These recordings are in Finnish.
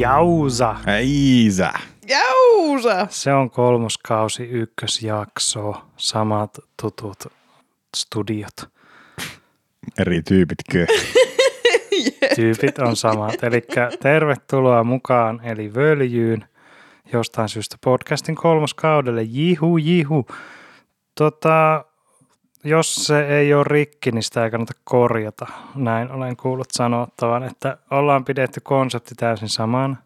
Jausa. Iisa. Jausa! Se on kolmoskausi ykkösjakso. Samat tutut studiot. Eri tyypitkö? Tyypit on samat. Eli tervetuloa mukaan, eli Völjyyn. Jostain syystä podcastin kolmoskaudelle. Jihu, jihu. Tota, jos se ei ole rikki, niin sitä ei kannata korjata. Näin olen kuullut sanottavan, että ollaan pidetty konsepti täysin saman.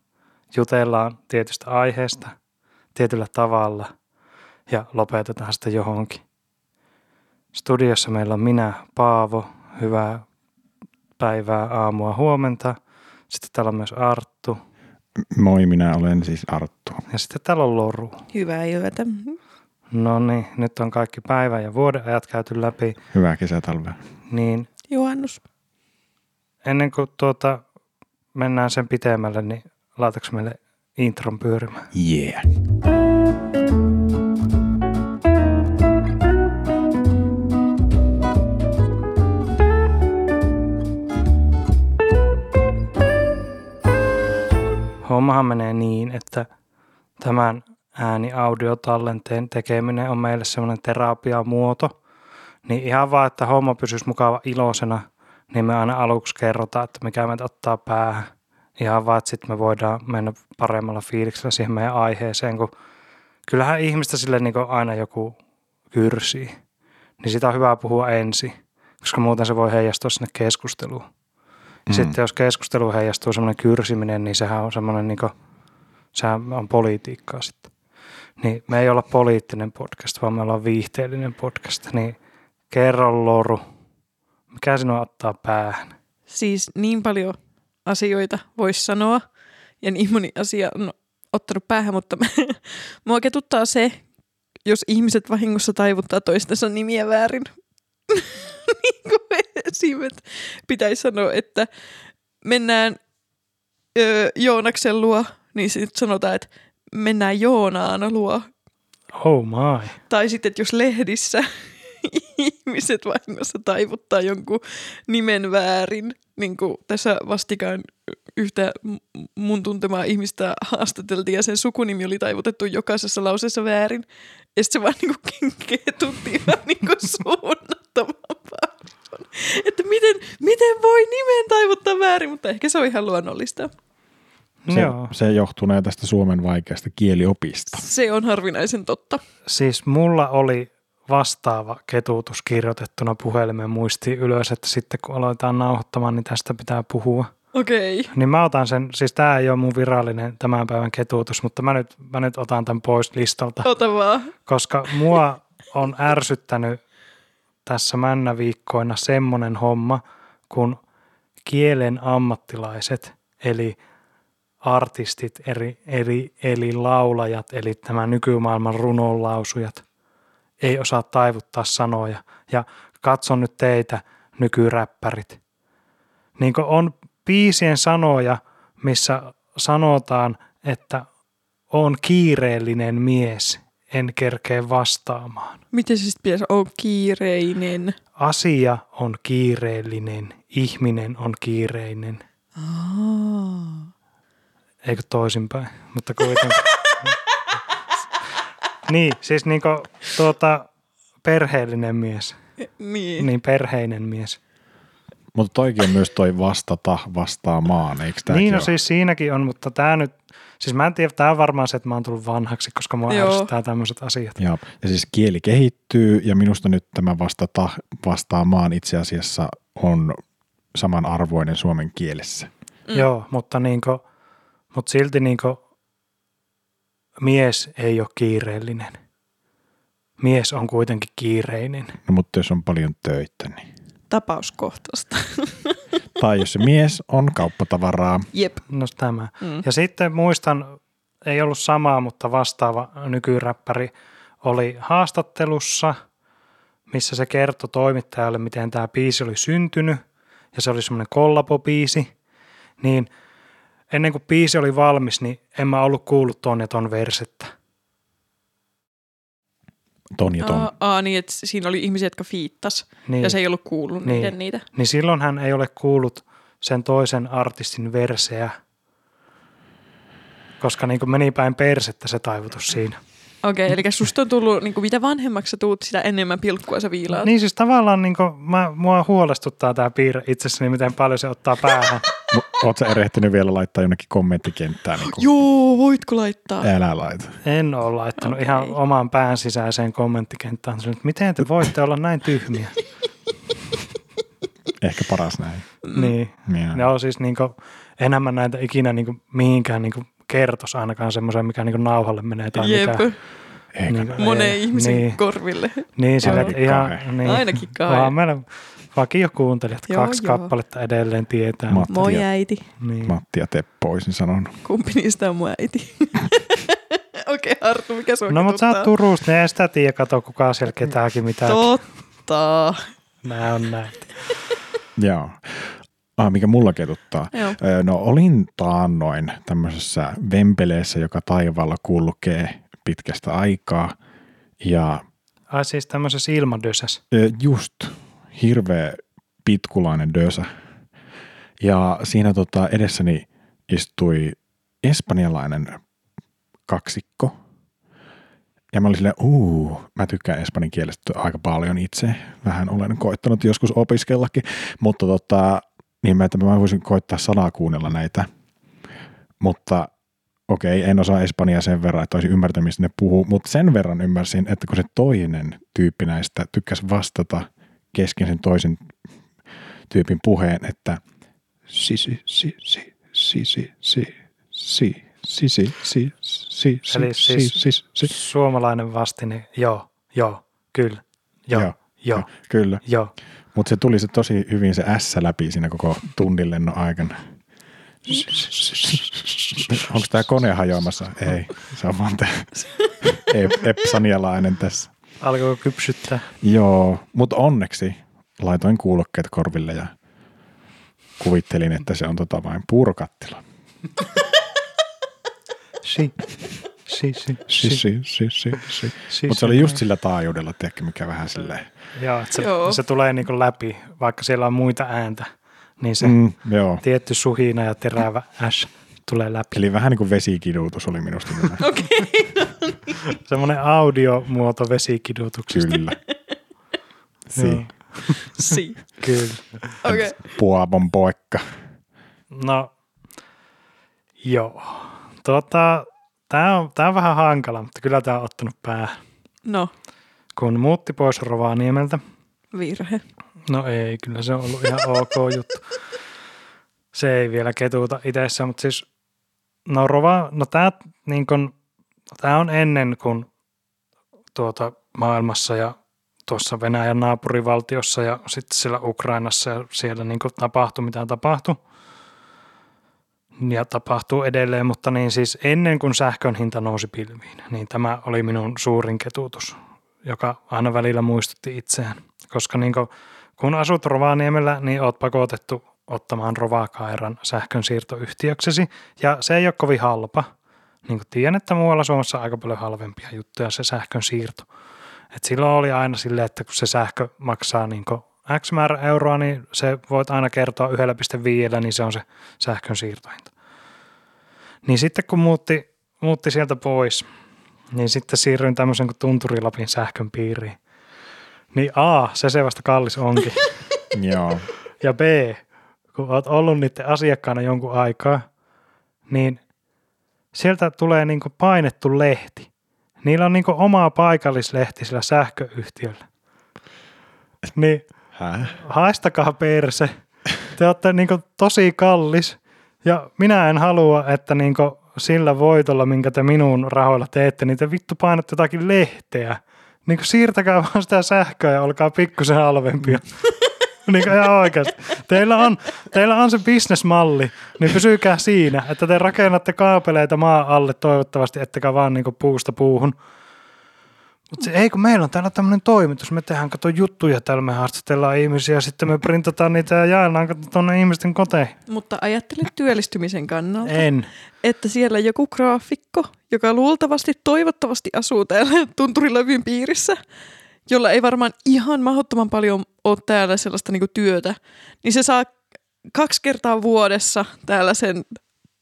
Jutellaan tietystä aiheesta tietyllä tavalla ja lopetetaan sitä johonkin. Studiossa meillä on minä, Paavo. Hyvää päivää, aamua, huomenta. Sitten täällä on myös Arttu. Moi, minä olen siis Arttu. Ja sitten täällä on Loru. Hyvää yötä. No niin, nyt on kaikki päivän ja vuoden ajat käyty läpi. Hyvää kesätalvea. Niin Juhannus. ennen kuin tuota, mennään sen pitemmälle, niin laitaks meille intron pyörimään? Yeah. Hommahan menee niin, että tämän ääni-audiotallenteen tekeminen on meille semmoinen terapiamuoto. Niin ihan vaan, että homma pysyisi mukava iloisena, niin me aina aluksi kerrotaan, että mikä meitä ottaa päähän. Ihan vaan, että sitten me voidaan mennä paremmalla fiiliksellä siihen meidän aiheeseen, kun kyllähän ihmistä sille niin aina joku kyrsii. Niin sitä on hyvä puhua ensin, koska muuten se voi heijastua sinne keskusteluun. Mm. sitten jos keskustelu heijastuu semmoinen kyrsiminen, niin sehän on semmoinen, niin kuin, sehän on politiikkaa sitten. Niin me ei olla poliittinen podcast, vaan me ollaan viihteellinen podcast. Niin kerro Loru, mikä sinua ottaa päähän? Siis niin paljon asioita voisi sanoa ja niin moni asia on ottanut päähän, mutta mua ketuttaa se, jos ihmiset vahingossa taivuttaa toistensa nimiä väärin. niin kuin pitäisi sanoa, että mennään öö, Joonaksen luo, niin sitten sanotaan, että mennään Joonaan luo. Oh my. Tai sitten, että jos lehdissä ihmiset vahingossa taivuttaa jonkun nimen väärin, niin kuin tässä vastikään yhtä mun tuntemaa ihmistä haastateltiin ja sen sukunimi oli taivutettu jokaisessa lauseessa väärin. Ja sitten se vaan niin kuin ketutti vaan niin kuin suunnattoman paljon. Että miten, miten voi nimen taivuttaa väärin, mutta ehkä se on ihan luonnollista. Se, Joo. se johtunee tästä Suomen vaikeasta kieliopista. Se on harvinaisen totta. Siis mulla oli vastaava ketuutus kirjoitettuna puhelimen muistiin ylös, että sitten kun aloitetaan nauhoittamaan, niin tästä pitää puhua. Okei. Okay. Niin mä otan sen, siis tämä ei ole mun virallinen tämän päivän ketuutus, mutta mä nyt, mä nyt otan tämän pois listalta, Ota vaan. koska mua on ärsyttänyt tässä männäviikkoina semmonen homma, kun kielen ammattilaiset, eli artistit, eri, eri, eli laulajat, eli tämä nykymaailman runonlausujat, ei osaa taivuttaa sanoja. Ja katson nyt teitä, nykyräppärit. Niin kuin on biisien sanoja, missä sanotaan, että on kiireellinen mies, en kerkee vastaamaan. Miten se sitten pitäisi olla kiireinen? Asia on kiireellinen, ihminen on kiireinen. Aa. Eikö toisinpäin? Mutta kuitenkin. niin, siis niinku tuota, perheellinen mies. Niin. Niin, perheinen mies. Mutta toikin on myös toi vastata vastaamaan, eikö tämäkin niin, no ole? siis siinäkin on, mutta tämä nyt, siis mä en tiedä, tämä on varmaan se, että mä oon tullut vanhaksi, koska mua Joo. ärsyttää tämmöiset asiat. Ja, ja siis kieli kehittyy ja minusta nyt tämä vastata vastaamaan itse asiassa on samanarvoinen suomen kielessä. Mm. Joo, mutta, niinku, mutta silti niinku, mies ei ole kiireellinen. Mies on kuitenkin kiireinen. No mutta jos on paljon töitä, niin. Tapauskohtaista. Tai jos se mies on kauppatavaraa. Jep. No tämä. Mm. Ja sitten muistan, ei ollut samaa, mutta vastaava nykyräppäri oli haastattelussa, missä se kertoi toimittajalle, miten tämä biisi oli syntynyt. Ja se oli semmoinen kollabobiisi. Niin ennen kuin biisi oli valmis, niin en mä ollut kuullut ton ja ton versettä. Ton ja ton. Aa, aa, niin, että siinä oli ihmisiä, jotka fiittas. Niin, Ja se ei ollut kuullut Niin. niiden niitä. niin silloin hän ei ole kuullut sen toisen artistin verseä. koska niin kuin meni päin persettä se taivutus siinä. Okei, okay, eli susta on tullut, niin kuin mitä vanhemmaksi sä tuut, sitä enemmän pilkkua sä viilaat. Niin siis tavallaan niin kuin, mä, mua huolestuttaa tämä piirre itsessäni, miten paljon se ottaa päähän. Oletko sä erehtynyt vielä laittaa jonnekin kommenttikenttään? Niin kuin, Joo, voitko laittaa? älä laita. En ole laittanut Okei. ihan omaan pään sisäiseen kommenttikenttään. Sanoin, että miten te voitte olla näin tyhmiä? Ehkä paras näin. Mm. Niin. Joo. Ne on siis niinku, enemmän näitä ikinä niinku mihinkään niinku kertos ainakaan semmoisen, mikä niinku nauhalle menee tai Jep. Eikä. Niinku, monen ei, ihmisen niin, korville. niin sillä, ihan, niin, Ainakin kahden. Vaan meillä vakio kuuntelijat, Joo, kaksi joo. kappaletta edelleen tietää. Matti, Moi ja, äiti. niin. Matti ja Teppo olisin sanonut. Kumpi niistä on mun äiti? Okei, okay, Arttu, mikä sua No mutta sä oot? Turusta, niin ei sitä tiedä, kato kukaan siellä ketääkin mitään. Totta. Nää on näitä. Joo. Ah, mikä mulla ketuttaa. Joo. No olin taannoin tämmöisessä vempeleessä, joka taivaalla kulkee pitkästä aikaa. Ja Ai siis tämmöisessä ilmadösessä. ö, just hirveä pitkulainen dösä. Ja siinä tota edessäni istui espanjalainen kaksikko. Ja mä olin silleen, uu, mä tykkään espanjan kielestä aika paljon itse. Vähän olen koittanut joskus opiskellakin, mutta tota, niin mä, että mä voisin koittaa sanaa kuunnella näitä. Mutta okei, en osaa espanjaa sen verran, että olisin ymmärtänyt, mistä ne puhuu, mutta sen verran ymmärsin, että kun se toinen tyyppi näistä tykkäsi vastata kesken sen toisen tyypin puheen, että si, si, si, si, si, si, si, si, si, si, si, si, si, si, siis si, si, suomalainen vastine, joo, joo, kyllä, joo, joo, joo, Kyllä, joo. mutta se tuli se tosi hyvin se S läpi siinä koko tunnin lennon aikana. Onko tämä kone hajoamassa? Ei, se on vaan tämä epsanialainen tässä. Alkoiko kypsyttää? Joo, mutta onneksi laitoin kuulokkeet korville ja kuvittelin, että se on tota vain puurokattila. Si, si, si, Si, si. si, si, si, si. Mutta se oli just sillä taajuudella, tiedätkö, mikä vähän silleen. Joo, että se, Joo. se tulee niinku läpi, vaikka siellä on muita ääntä, niin se Mm, joo. tietty suhina ja terävä S tulee läpi. Eli vähän niin kuin vesikidutus oli minusta. Okei. Semmoinen audiomuoto vesikidutuksesta. kyllä. Si. Si. Kyllä. Okei. Okay. Puavon poikka. No, joo. Tota, tämä on, tää on vähän hankala, mutta kyllä tämä on ottanut päähän. No, Kun muutti pois Rovaniemeltä, virhe. no ei, kyllä se on ollut ihan ok juttu. Se ei vielä ketuta itsessä, mutta siis, no Rova, no tämä niin kun, tää on ennen kuin tuota maailmassa ja tuossa Venäjän naapurivaltiossa ja sitten siellä Ukrainassa ja siellä niin tapahtui mitä tapahtui. Ja tapahtuu edelleen, mutta niin siis ennen kuin sähkön hinta nousi pilviin, niin tämä oli minun suurin ketutus, joka aina välillä muistutti itseään. Koska niin kun, kun asut Rovaniemellä, niin oot pakotettu ottamaan Rovakairan sähkön siirtoyhtiöksesi, ja se ei ole kovin halpa. Niin kuin tiedän, että muualla Suomessa on aika paljon halvempia juttuja se sähkön siirto. Et silloin oli aina silleen, että kun se sähkö maksaa niin X määrä euroa, niin se voit aina kertoa 1,5, niin se on se sähkön siirtohinta. Niin sitten kun muutti, muutti sieltä pois, niin sitten siirryin tämmöisen kuin Tunturilapin sähkön piiriin. Niin A, se se vasta kallis onkin. Joo. Ja B, kun oot ollut niiden asiakkaana jonkun aikaa, niin sieltä tulee niinku painettu lehti. Niillä on niinku oma paikallislehti sillä sähköyhtiöllä. Niin Häh? haistakaa perse. Te olette niinku tosi kallis ja minä en halua, että niinku sillä voitolla, minkä te minun rahoilla teette, niin te vittu painatte jotakin lehteä. Niin siirtäkää vaan sitä sähköä ja olkaa pikkusen halvempia. niin ihan oikeasti. Teillä on, teillä on se bisnesmalli, niin pysykää siinä, että te rakennatte kaapeleita maa alle toivottavasti, ettekä vaan niinku puusta puuhun. Mutta ei kun meillä on täällä tämmöinen toimitus, me tehdään kato juttuja täällä, me haastatellaan ihmisiä, sitten me printataan niitä ja jaellaan kato tuonne ihmisten koteihin. Mutta ajattele työllistymisen kannalta, En. että siellä joku graafikko, joka luultavasti toivottavasti asuu täällä Tunturilevyn piirissä, jolla ei varmaan ihan mahdottoman paljon ole täällä sellaista niinku työtä, niin se saa kaksi kertaa vuodessa täällä sen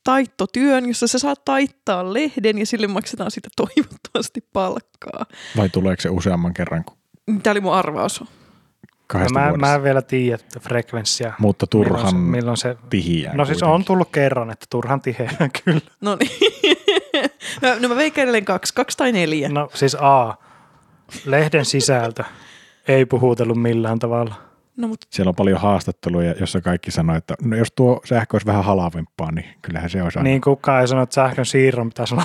taittotyön, jossa sä saat taittaa lehden ja sille maksetaan siitä toivottavasti palkkaa. Vai tuleeko se useamman kerran kuin Tämä oli mun arvaus. Kahdesta mä, vuodessa? mä en vielä tiedä että frekvenssiä. Mutta turhan milloin se, milloin se tihiä. No siis on tullut kerran, että turhan tiheä kyllä. No niin. No, no mä veikkaan edelleen kaksi, kaksi tai neljä. No siis A, lehden sisältö ei puhutellut millään tavalla. No mutta Siellä on paljon haastatteluja, jossa kaikki sanoo, että no jos tuo sähkö olisi vähän halvempaa, niin kyllähän se olisi aina. Niin kukaan ei sano, että sähkön siirron pitäisi olla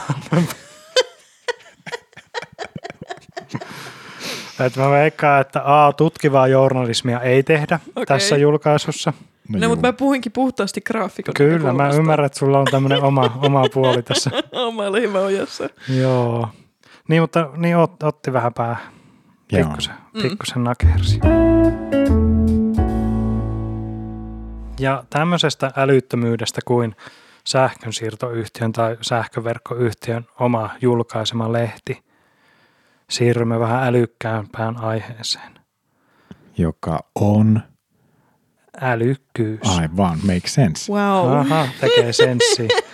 että mä veikkaan, että A, tutkivaa journalismia ei tehdä Okei. tässä julkaisussa. no, juu. mutta mä puhuinkin puhtaasti graafikon Kyllä, mä ymmärrän, että sulla on tämmöinen oma, oma puoli tässä. Oma lehmä ojassa. Joo. Niin, mutta niin ot, otti vähän pää. Joo. Pikkusen, pikkusen nakersi. Ja tämmöisestä älyttömyydestä kuin sähkönsiirtoyhtiön tai sähköverkkoyhtiön oma julkaisema lehti, siirrymme vähän älykkäämpään aiheeseen. Joka on Älykkyys. aivan, make sense. Wow. Aha, tekee senssiä.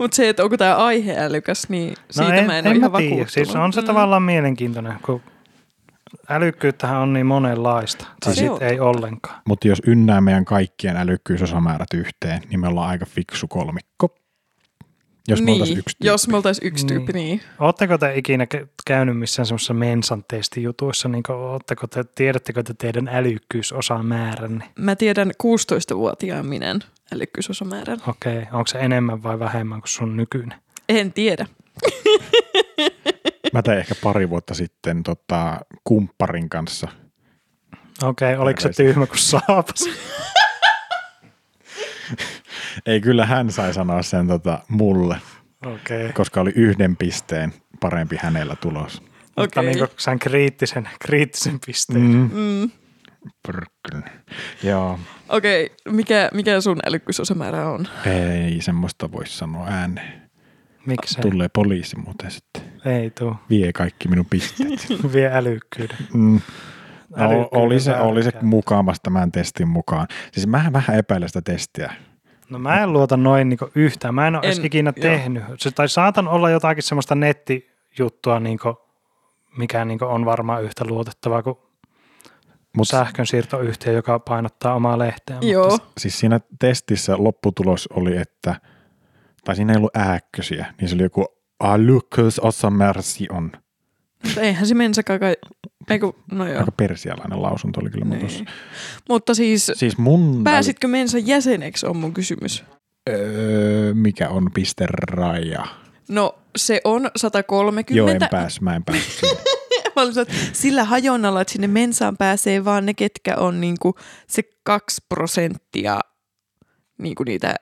Mutta se, että onko tämä aihe älykäs, niin siitä no en, mä en, en ole ihan mä tiedä. Siis on se Mm. tavallaan mielenkiintoinen, kun älykkyyttähän on niin monenlaista. Tai Se sit on ei ollenkaan. Mutta jos ynnää meidän kaikkien älykkyysosamäärät yhteen, niin me ollaan aika fiksu kolmikko. Jos me niin, oltaisiin yksi tyyppi. Jos me oltaisiin yksi Niin. tyyppi, niin. Oletteko te ikinä käynyt missään semmoisessa mensan testijutuissa, niin ootteko te, tiedättekö te teidän älykkyysosamääränne? Mä tiedän 16-vuotiaan minen älykkyysosamäärän. Okei, onko se enemmän vai vähemmän kuin sun nykyinen? En tiedä. Mä tein ehkä pari vuotta sitten tota, kumpparin kanssa. Okei, oliko se tyhmä kuin saapas? Ei, kyllä hän sai sanoa sen tota, mulle, Okei. koska oli yhden pisteen parempi hänellä tulos. Mutta Okei. niin sain kriittisen, kriittisen pisteen. Mm. Mm. Pyrkkylä. Joo, Okei, okay. mikä, mikä sun älykkyysosamäärä on? ei semmoista voi sanoa ääneen. Miksi Tulee poliisi muuten sitten. ei tuu? Vie kaikki minun pisteet. Vie älykkyyden. Mm. No, oli, se, oli se mukaamassa tämän testin mukaan. Siis mä vähän epäilen sitä testiä. No mä en luota noin niin yhtään. Mä en ole edes En- ikinä joo. tehnyt. Se, tai saatan olla jotakin semmoista nettijuttua, niin kuin, mikä niin on varmaan yhtä luotettavaa kuin Mutta sähkönsiirtoyhtiö, joka painottaa omaa lehteä. Joo. siis siinä testissä lopputulos oli, että, tai siinä ei ollut ääkkösiä, niin se oli joku alukkösosamersion. Mutta eihän se mensakaan kai... Eiku, no joo. Aika persialainen lausunto oli kyllä niin. Mutta siis, Siis mun... pääsitkö mensan jäseneksi on mun kysymys. Öö, mikä on pisteraja? No se on 130. Joo, en pääs, mä en päässyt. Mä että sillä hajonnalla, että sinne mensaan pääsee vaan ne, ketkä on niinku se kaksi prosenttia niinku niitä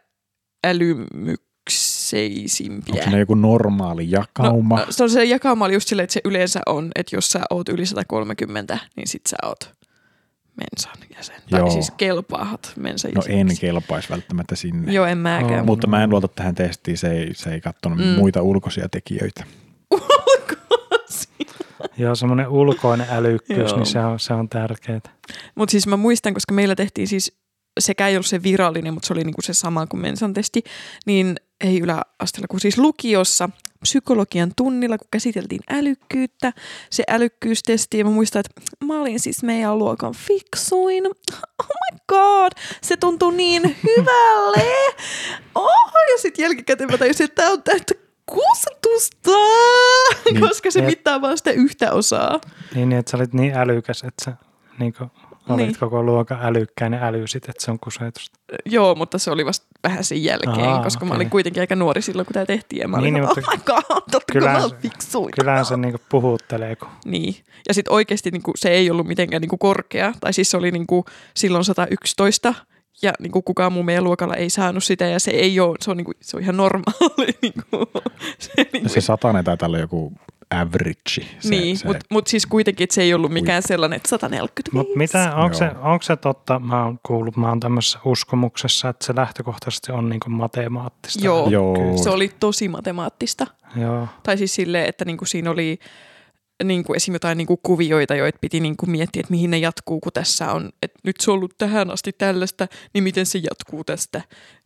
älymykseisimpiä. Onko siinä joku normaali jakauma? No, se on se jakauma oli just silleen, että se yleensä on, että jos sä oot yli 130, niin sit sä oot mensan jäsen. Tai Joo. siis kelpaahat mensan No en jäseneksi. kelpaisi välttämättä sinne. Joo, en mäkään. Oh. Mutta mä en luota tähän testiin, se ei, se ei katsonut Mm. muita ulkoisia tekijöitä. Joo, semmoinen ulkoinen älykkyys, niin se on, se on tärkeää. Mutta siis mä muistan, koska meillä tehtiin siis, sekä ei ollut se virallinen, mutta se oli niinku se sama kuin mensan testi, niin ei yläasteella, kun siis lukiossa psykologian tunnilla, kun käsiteltiin älykkyyttä, se älykkyystesti, ja mä muistan, että mä olin siis meidän luokan fiksuin. Oh my god, se tuntui niin hyvälle. Oh, ja sitten jälkikäteen mä tajusin, että tää on täyttä kusetusta, Niin, koska se ja- mittaa vaan sitä yhtä osaa. Niin, niin, että sä olit niin älykäs, että sä niin kuin, olit Niin. niin. koko luokan älykkäin ja älysit, että se on kusetusta. Joo, mutta se oli vasta vähän sen jälkeen, Aa, koska mä okei. olin kuitenkin aika nuori silloin, kun tämä tehtiin. Ja mä olin, Niin, niin, niin, oh my god, totta mä se- fiksuin. Kyllähän se niin puhuttelee, kun Niin. Ja sitten oikeasti niin se ei ollut mitenkään niin korkea. Tai siis se oli niin silloin 111 ja niin kuin kukaan muu meidän luokalla ei saanut sitä ja se ei ole, se on, niin kuin, se on ihan normaali. Niin kuin, se, niin kuin, Se satanen taitaa olla joku average. Se, niin, se, mutta mut siis kuitenkin, että se ei ollut mikään sellainen, että 140. Mutta mitä, onko se, onko se totta, mä oon kuullut, mä oon tämmöisessä uskomuksessa, että se lähtökohtaisesti on niin matemaattista. Joo. Joo. Se oli tosi matemaattista. Joo. Tai siis silleen, että niin kuin siinä oli niin kuin esim. jotain niin kuin kuvioita, joita piti niin kuin miettiä, että mihin ne jatkuu, kun tässä on, että nyt se on ollut tähän asti tällaista, niin miten se jatkuu tästä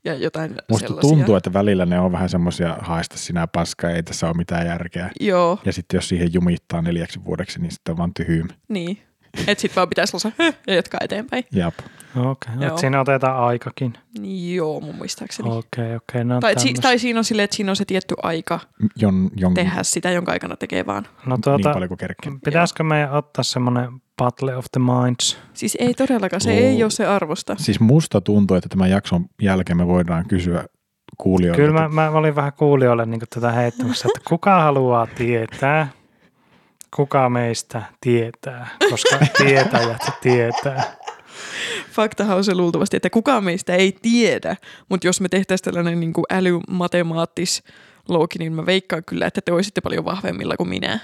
ja jotain Musta sellaisia. tuntuu, että välillä ne on vähän semmoisia haista sinä paska, ei tässä ole mitään järkeä. Joo, Ja sitten jos siihen jumittaa neljäksi vuodeksi, niin sitten on vaan tyhjym. niin. Että sit vaan pitäisi olla se, ja jatkaa eteenpäin. Jap. Okei, okay. Siinä otetaan aikakin. Joo, mun muistaakseni. Okei, okei. Okay, no Tai, si- tai siinä on silleen, että siinä on se tietty aika Jon, jon, tehdä sitä, jonka aikana tekee vaan. No niin tuota, paljon kuin pitäisikö meidän ottaa semmoinen Battle of the Minds? Siis ei todellakaan, se Oo. ei ole se arvosta. Siis musta tuntuu, että tämän jakson jälkeen me voidaan kysyä kuulijoilta. Kyllä mä, mä olin vähän kuulijoille niin tätä heittämässä, että kuka haluaa tietää, kuka meistä tietää, koska tietäjät tietää. Faktahan on se luultavasti, että kukaan meistä ei tiedä, mutta jos me tehtäisiin tällainen niin kuin älymatemaattis logi, niin mä veikkaan kyllä, että te olisitte paljon vahvemmilla kuin minä.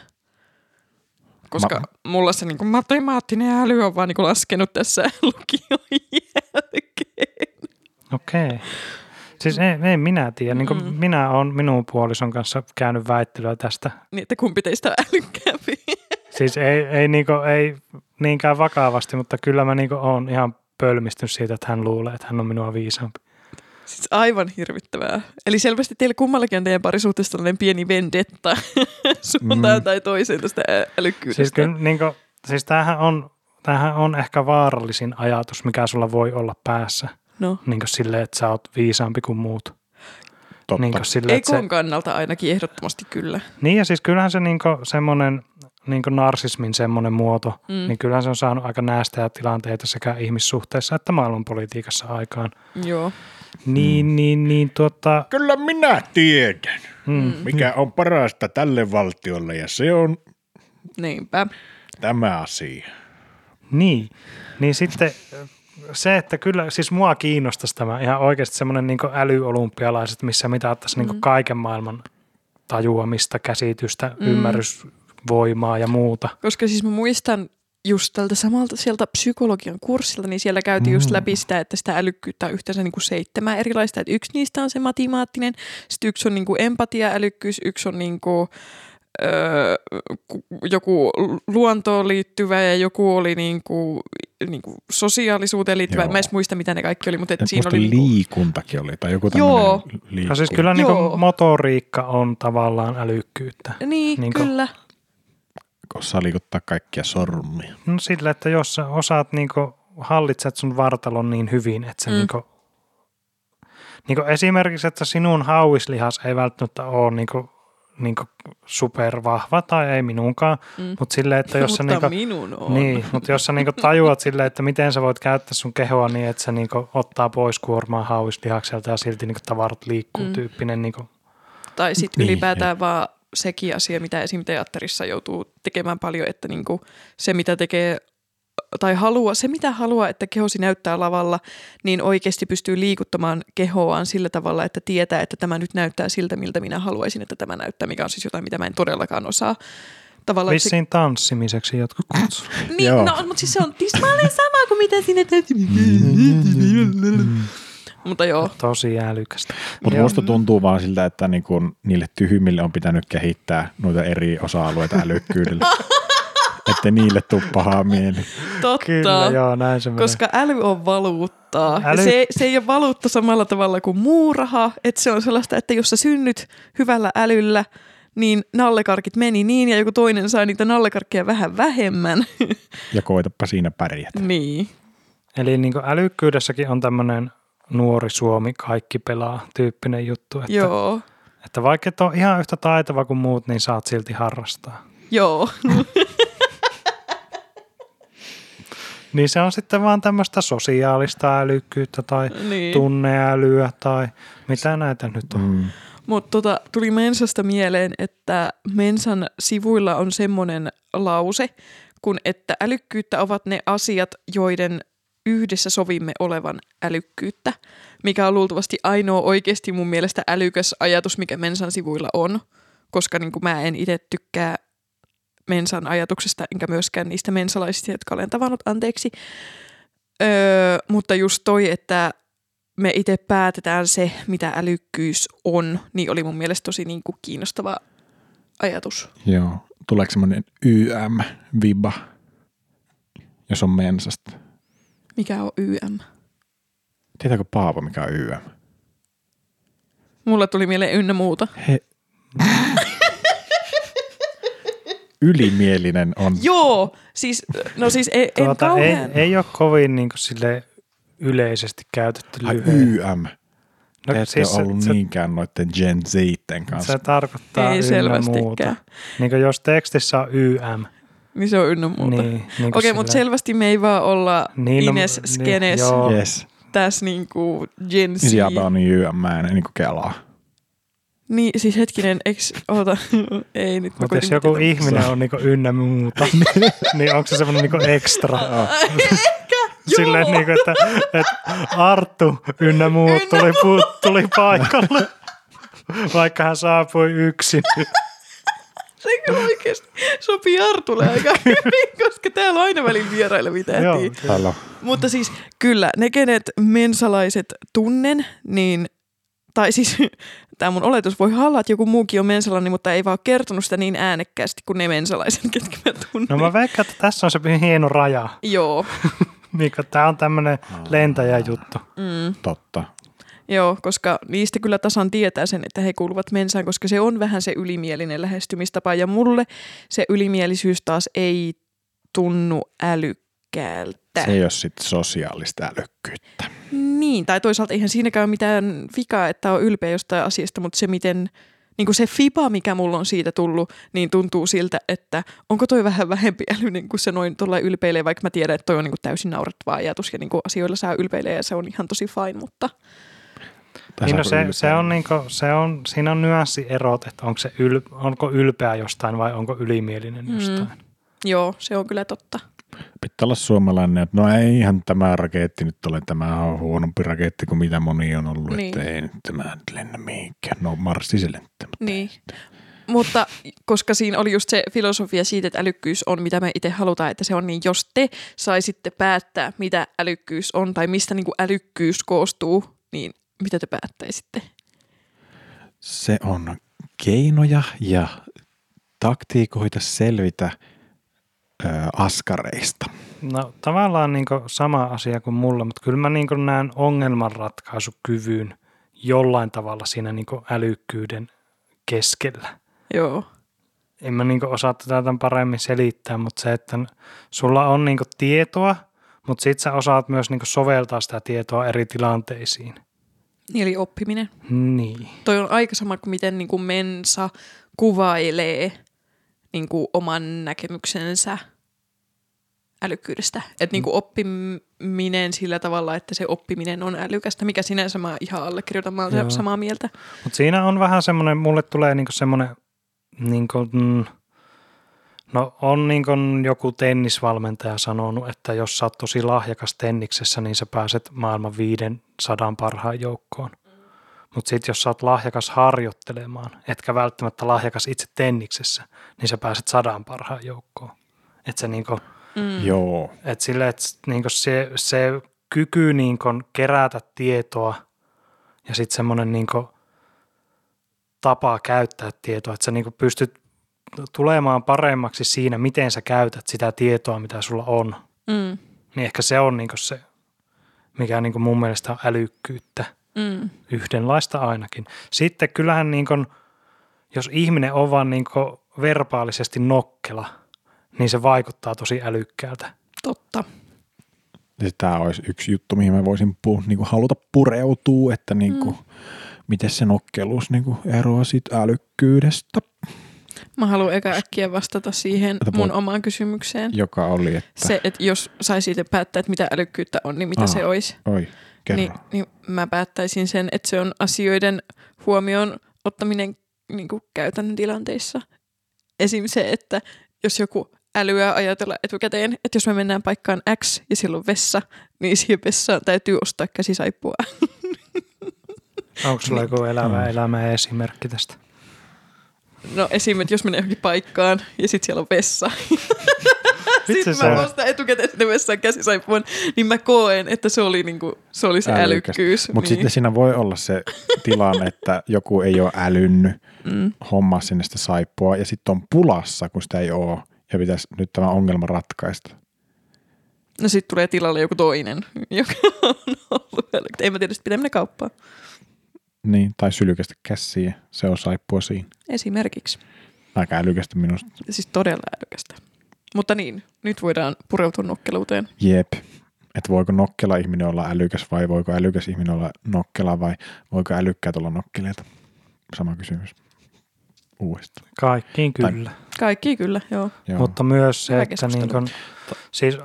Koska Ma- mulla se niin kuin matemaattinen äly on vaan niin kuin laskenut tässä lukion jälkeen. Okei. Siis ei, ei minä tiedä. Niin kuin Mm. Minä olen minun puolison kanssa käynyt väittelyä tästä. Niin, että kumpi teistä on älykkäämpi. Siis ei, ei, niin kuin, ei niinkään vakavasti, mutta kyllä mä niin olen ihan pölmistynyt siitä, että hän luulee, että hän on minua viisaampi. Siis aivan hirvittävää. Eli selvästi teillä kummallakin on teidän parisuhteessa tällainen pieni vendetta suuntaan Mm. tai toiseen tästä älykkyydestä. Siis, kyllä, niin kuin, siis tämähän on, tämähän on ehkä vaarallisin ajatus, mikä sulla voi olla päässä. No, Niin kuin silleen, että sä oot viisaampi kuin muut. Totta. Niin, kuin silleen, että Ekon se, kannalta ainakin ehdottomasti kyllä. niin ja siis kyllähän se niin semmoinen niin narsismin semmoinen muoto, Mm. mm. niin kyllähän se on saanut aika näästää tilanteita sekä ihmissuhteissa että maailmanpolitiikassa aikaan. Joo. Niin, niin, niin tuota, Kyllä minä tiedän, mm, mikä on parasta tälle valtiolle ja se on Niinpä. tämä asia. Niin, niin sitten se, että kyllä, siis mua kiinnostaisi tämä ihan oikeasti semmoinen niin älyolympialaiset, missä mitattaisiin Mm. niin kaiken maailman tajuamista, käsitystä, Mm. mm. ymmärrysvoimaa ja muuta. Koska siis mä muistan just tältä samalta sieltä psykologian kurssilta, niin siellä käytiin just Mm. läpi sitä, että sitä älykkyyttä on yhteensä niin kuin seitsemän erilaista. Että yksi niistä on se matemaattinen, sitten yksi on niin kuin empatia, älykkyys, yksi on niin kuin, öö, ku- joku luontoon liittyvä ja joku oli niin kuin, niin kuin sosiaalisuuteen liittyvä. Joo. Mä en muista, mitä ne kaikki oli, mutta et Et siinä oli... Niin kuin, liikuntakin oli, tai joku Joo. tämmöinen liikku. No siis kyllä niin Joo. kuin motoriikka on tavallaan älykkyyttä. niin, niin kuin- kyllä. Osaa liikuttaa kaikkia sormia. No sillä, että jos sä osaat niin kuin, hallitset sun vartalon niin hyvin, että se mm. niin kuin, niin kuin esimerkiksi, että sinun hauislihas ei välttämättä ole niin kuin, niin supervahva tai ei minunkaan, Mm. mutta silleen, että jos sä mutta niin minun on. Niin, mutta jos sä niinku tajuat silleen, että miten sä voit käyttää sun kehoa niin, että se niinku ottaa pois kuormaa hauislihakselta ja silti niinku tavarat liikkuu Mm. tyyppinen. Niinku. Tai sitten Niin, ylipäätään vaan sekin asia, mitä esim. teatterissa joutuu tekemään paljon, että niinku se mitä tekee tai haluaa, se mitä haluaa, että kehosi näyttää lavalla, niin oikeasti pystyy liikuttamaan kehoaan sillä tavalla, että tietää, että tämä nyt näyttää siltä, miltä minä haluaisin, että tämä näyttää, mikä on siis jotain, mitä mä en todellakaan osaa. Tavallaan, että se, Vissiin tanssimiseksi jotkut kutsuu. niin, Joo. no, mutta siis se on tismalleen sama kuin mitä sinne täytyy. Mutta joo, Tosi älykästä. Mutta musta tuntuu vaan siltä, että niinku niille tyhmille on pitänyt kehittää noita eri osa-alueita älykkyydellä. että niille tuu pahaa mieli. totta. Kyllä, joo, näin se menee. Koska äly on valuuttaa. Äly... Ja se, se ei ole valuutta samalla tavalla kuin muu raha. Että se on sellaista, että jos sä synnyt hyvällä älyllä, niin nallekarkit meni niin ja joku toinen sai niitä nallekarkkeja vähän vähemmän. Ja koitapa siinä pärjätä. niin. Eli niinku älykkyydessäkin on tämmöinen nuori Suomi, kaikki pelaa tyyppinen juttu. Että, Joo. että vaikka et ole ihan yhtä taitava kuin muut, niin saat silti harrastaa. Joo. Niin se on sitten vaan tämmöistä sosiaalista älykkyyttä tai niin. tunneälyä tai mitä näitä nyt on. Mm. Mutta tota, tuli Mensasta mieleen, että Mensan sivuilla on semmoinen lause, kun että älykkyyttä ovat ne asiat, joiden yhdessä sovimme olevan älykkyyttä, mikä on luultavasti ainoa oikeasti mun mielestä älykäs ajatus, mikä Mensan sivuilla on, koska niin mä en itse tykkää Mensan ajatuksesta, enkä myöskään niistä mensalaisista, jotka olen tavannut, anteeksi. Öö, mutta just toi, että me itse päätetään se, mitä älykkyys on, niin oli mun mielestä tosi niin kuin kiinnostava ajatus. Joo. tuleeko semmoinen YM-viba, jos on mensasta? Mikä on YM? Tietääkö Paavo, mikä on YM? Mulla tuli mieleen ynnä muuta. He... Ylimielinen on. Joo, siis, no siis ei, en Tuota, ei, kauhean... ei ole kovin niin kuin, sille yleisesti käytetty Ai. YM. No, Te ette siis ole ollut se, niinkään noiden Gen se, kanssa. se tarkoittaa Ei ynnä muuta. Niin kuin jos tekstissä on YM, Niin se on ynnä muuta. niin, niin kuin Okei, mutta selvästi me ei vaan olla Niin, no, Ines niin, Skenes joo. Yes. tässä niinku Gen Z. Sieltä on niin YM, mä en niin kuin kelaa. Niin, siis hetkinen, eks, oota, ei nyt. Mutta jos joku mitata. ihminen on niinku ynnä muuta, niin onko se semmoinen niinku ekstra? Silleen, niinku, että, että Arttu ynnä muut tuli, pu- tuli paikalle, vaikka hän saapui yksin. Se kyllä oikeasti sopii Artulle aika hyvin, koska täällä on aina välillä vierailevia Joo, tähtiä. Mutta siis kyllä, ne kenet mensalaiset tunnen, niin, tai siis tämä mun oletus voi olla, että joku muukin on mensalainen, mutta ei vaan kertonut sitä niin äänekkäästi kuin ne mensalaiset, ketkä mä tunnen. No mä veikkaan, että tässä on se hieno raja. Joo, Niin, tämä on tämmöinen lentäjäjuttu. mm, Totta. joo, koska niistä kyllä tasan tietää sen, että he kuuluvat mensaan, koska se on vähän se ylimielinen lähestymistapa. Ja mulle se ylimielisyys taas ei tunnu älykkäältä. Se ei ole sitten sosiaalista älykkyyttä. Niin, tai toisaalta eihän siinäkään ole mitään vikaa, että on ylpeä jostain asiasta, mutta se miten, niin kuin se fiba, mikä mulla on siitä tullut, niin tuntuu siltä, että onko toi vähän vähempi älyinen kuin se noin tuolla ylpeilee, vaikka mä tiedän, että toi on niin kuin täysin naurettava ajatus ja niin kuin asioilla saa ylpeilee ja se on ihan tosi fine, mutta Niin no se, ylpeä? se on niinku, se on, siinä on nyanssierot, että onko, se yl, onko ylpeä jostain vai onko ylimielinen Mm. jostain. joo, se on kyllä totta. Pitää olla suomalainen, että no ei ihan tämä raketti nyt ole, tämä on huonompi raketti kuin mitä moni on ollut, Niin. että ei nyt tämä nyt lennä mihinkään. No Marssi se lentää, mutta Niin. Mutta koska siinä oli just se filosofia siitä, että älykkyys on, mitä me itse halutaan, että se on, niin jos te saisitte päättää, mitä älykkyys on tai mistä niin kuin älykkyys koostuu, niin mitä te päättäisitte? se on keinoja ja taktiikoita selvitä ö, askareista. No tavallaan niin sama asia kuin mulla, mutta kyllä mä niin näen ongelmanratkaisukyvyn jollain tavalla siinä niin älykkyyden keskellä. Joo. En mä niin osaa tätä tämän paremmin selittää, mutta se, että sulla on niin tietoa, mutta sit sä osaat myös niin soveltaa sitä tietoa eri tilanteisiin. Eli oppiminen. Niin. Toi on aika sama kuin miten niin kuin Mensa kuvailee niin kuin oman näkemyksensä älykkyydestä. Että niin kuin oppiminen sillä tavalla, että se oppiminen on älykästä, mikä sinänsä mä ihan allekirjoitan, mä olen samaa mieltä. Mutta siinä on vähän semmoinen, mulle tulee niinku semmoinen, niinku, mm, no on niinku joku tennisvalmentaja sanonut, että jos sä oot tosi lahjakas tenniksessä, niin sä pääset maailman viiden sadan parhaan joukkoon. Mutta sitten jos sä oot lahjakas harjoittelemaan, etkä välttämättä lahjakas itse tenniksessä, niin sä pääset sadan parhaan joukkoon. Että se niinku, Mm. Joo, et sille, et niinku se, se kyky niinku kerätä tietoa ja sitten semmoinen niinku tapa käyttää tietoa, että sä niinku pystyt tulemaan paremmaksi siinä, miten sä käytät sitä tietoa, mitä sulla on. Mm. Niin ehkä se on niinku se, mikä niinku mun mielestä on älykkyyttä. Mm. Yhdenlaista ainakin. Sitten kyllähän niinku, jos ihminen on vaan niinku verbaalisesti nokkela, niin se vaikuttaa tosi älykkäältä. Totta. tämä olisi yksi juttu, mihin mä voisin pu, niin kuin haluta pureutua, että niin kuin, mm. miten se nokkeluus niin kuin eroaa siitä älykkyydestä, Mä haluan eka äkkiä vastata siihen Että mun omaan kysymykseen. joka oli, että Se, että jos saisi itse päättää, että mitä älykkyyttä on, niin mitä Aa, se olisi. oi, kerro. Niin, niin mä päättäisin sen, että se on asioiden huomioon ottaminen niin kuin käytännön tilanteissa. Esim. se, että jos joku älyää ajatella etukäteen, että jos me mennään paikkaan X ja siellä on vessa, niin siihen vessaan täytyy ostaa käsisaippua. Onko sulla joku elävä Mm. elämä esimerkki tästä? No esim. että jos menee johonkin paikkaan ja sitten siellä on vessa. Sitten mä vasta etukäteen sinne vessaan käsisaippuan, niin mä koen, että se oli, niinku, se, oli se älykkyys. Mutta niin. sitten siinä voi olla se tilanne, että joku ei ole älynnyt mm. hommaa sinne sitä saippua ja sitten on pulassa, kun sitä ei ole ja pitäisi nyt tämä ongelma ratkaista. No sitten tulee tilalle joku toinen, joka on ollut älykkä. En mä tiedä, pitää mennä kauppaan. Niin, tai sylkästä käsiä, se on saippua siinä. Esimerkiksi. Aika älykästä minusta. Siis todella älykästä. Mutta niin, nyt voidaan pureutua nokkeluuteen. Jep. Että voiko nokkela ihminen olla älykäs vai voiko älykäs ihminen olla nokkela vai voiko älykkäät olla nokkeleita? Sama kysymys. Uudestaan. Kaikkiin Tai- kyllä. Kaikki kyllä, joo. Joo. Mutta myös se, että niin kun, siis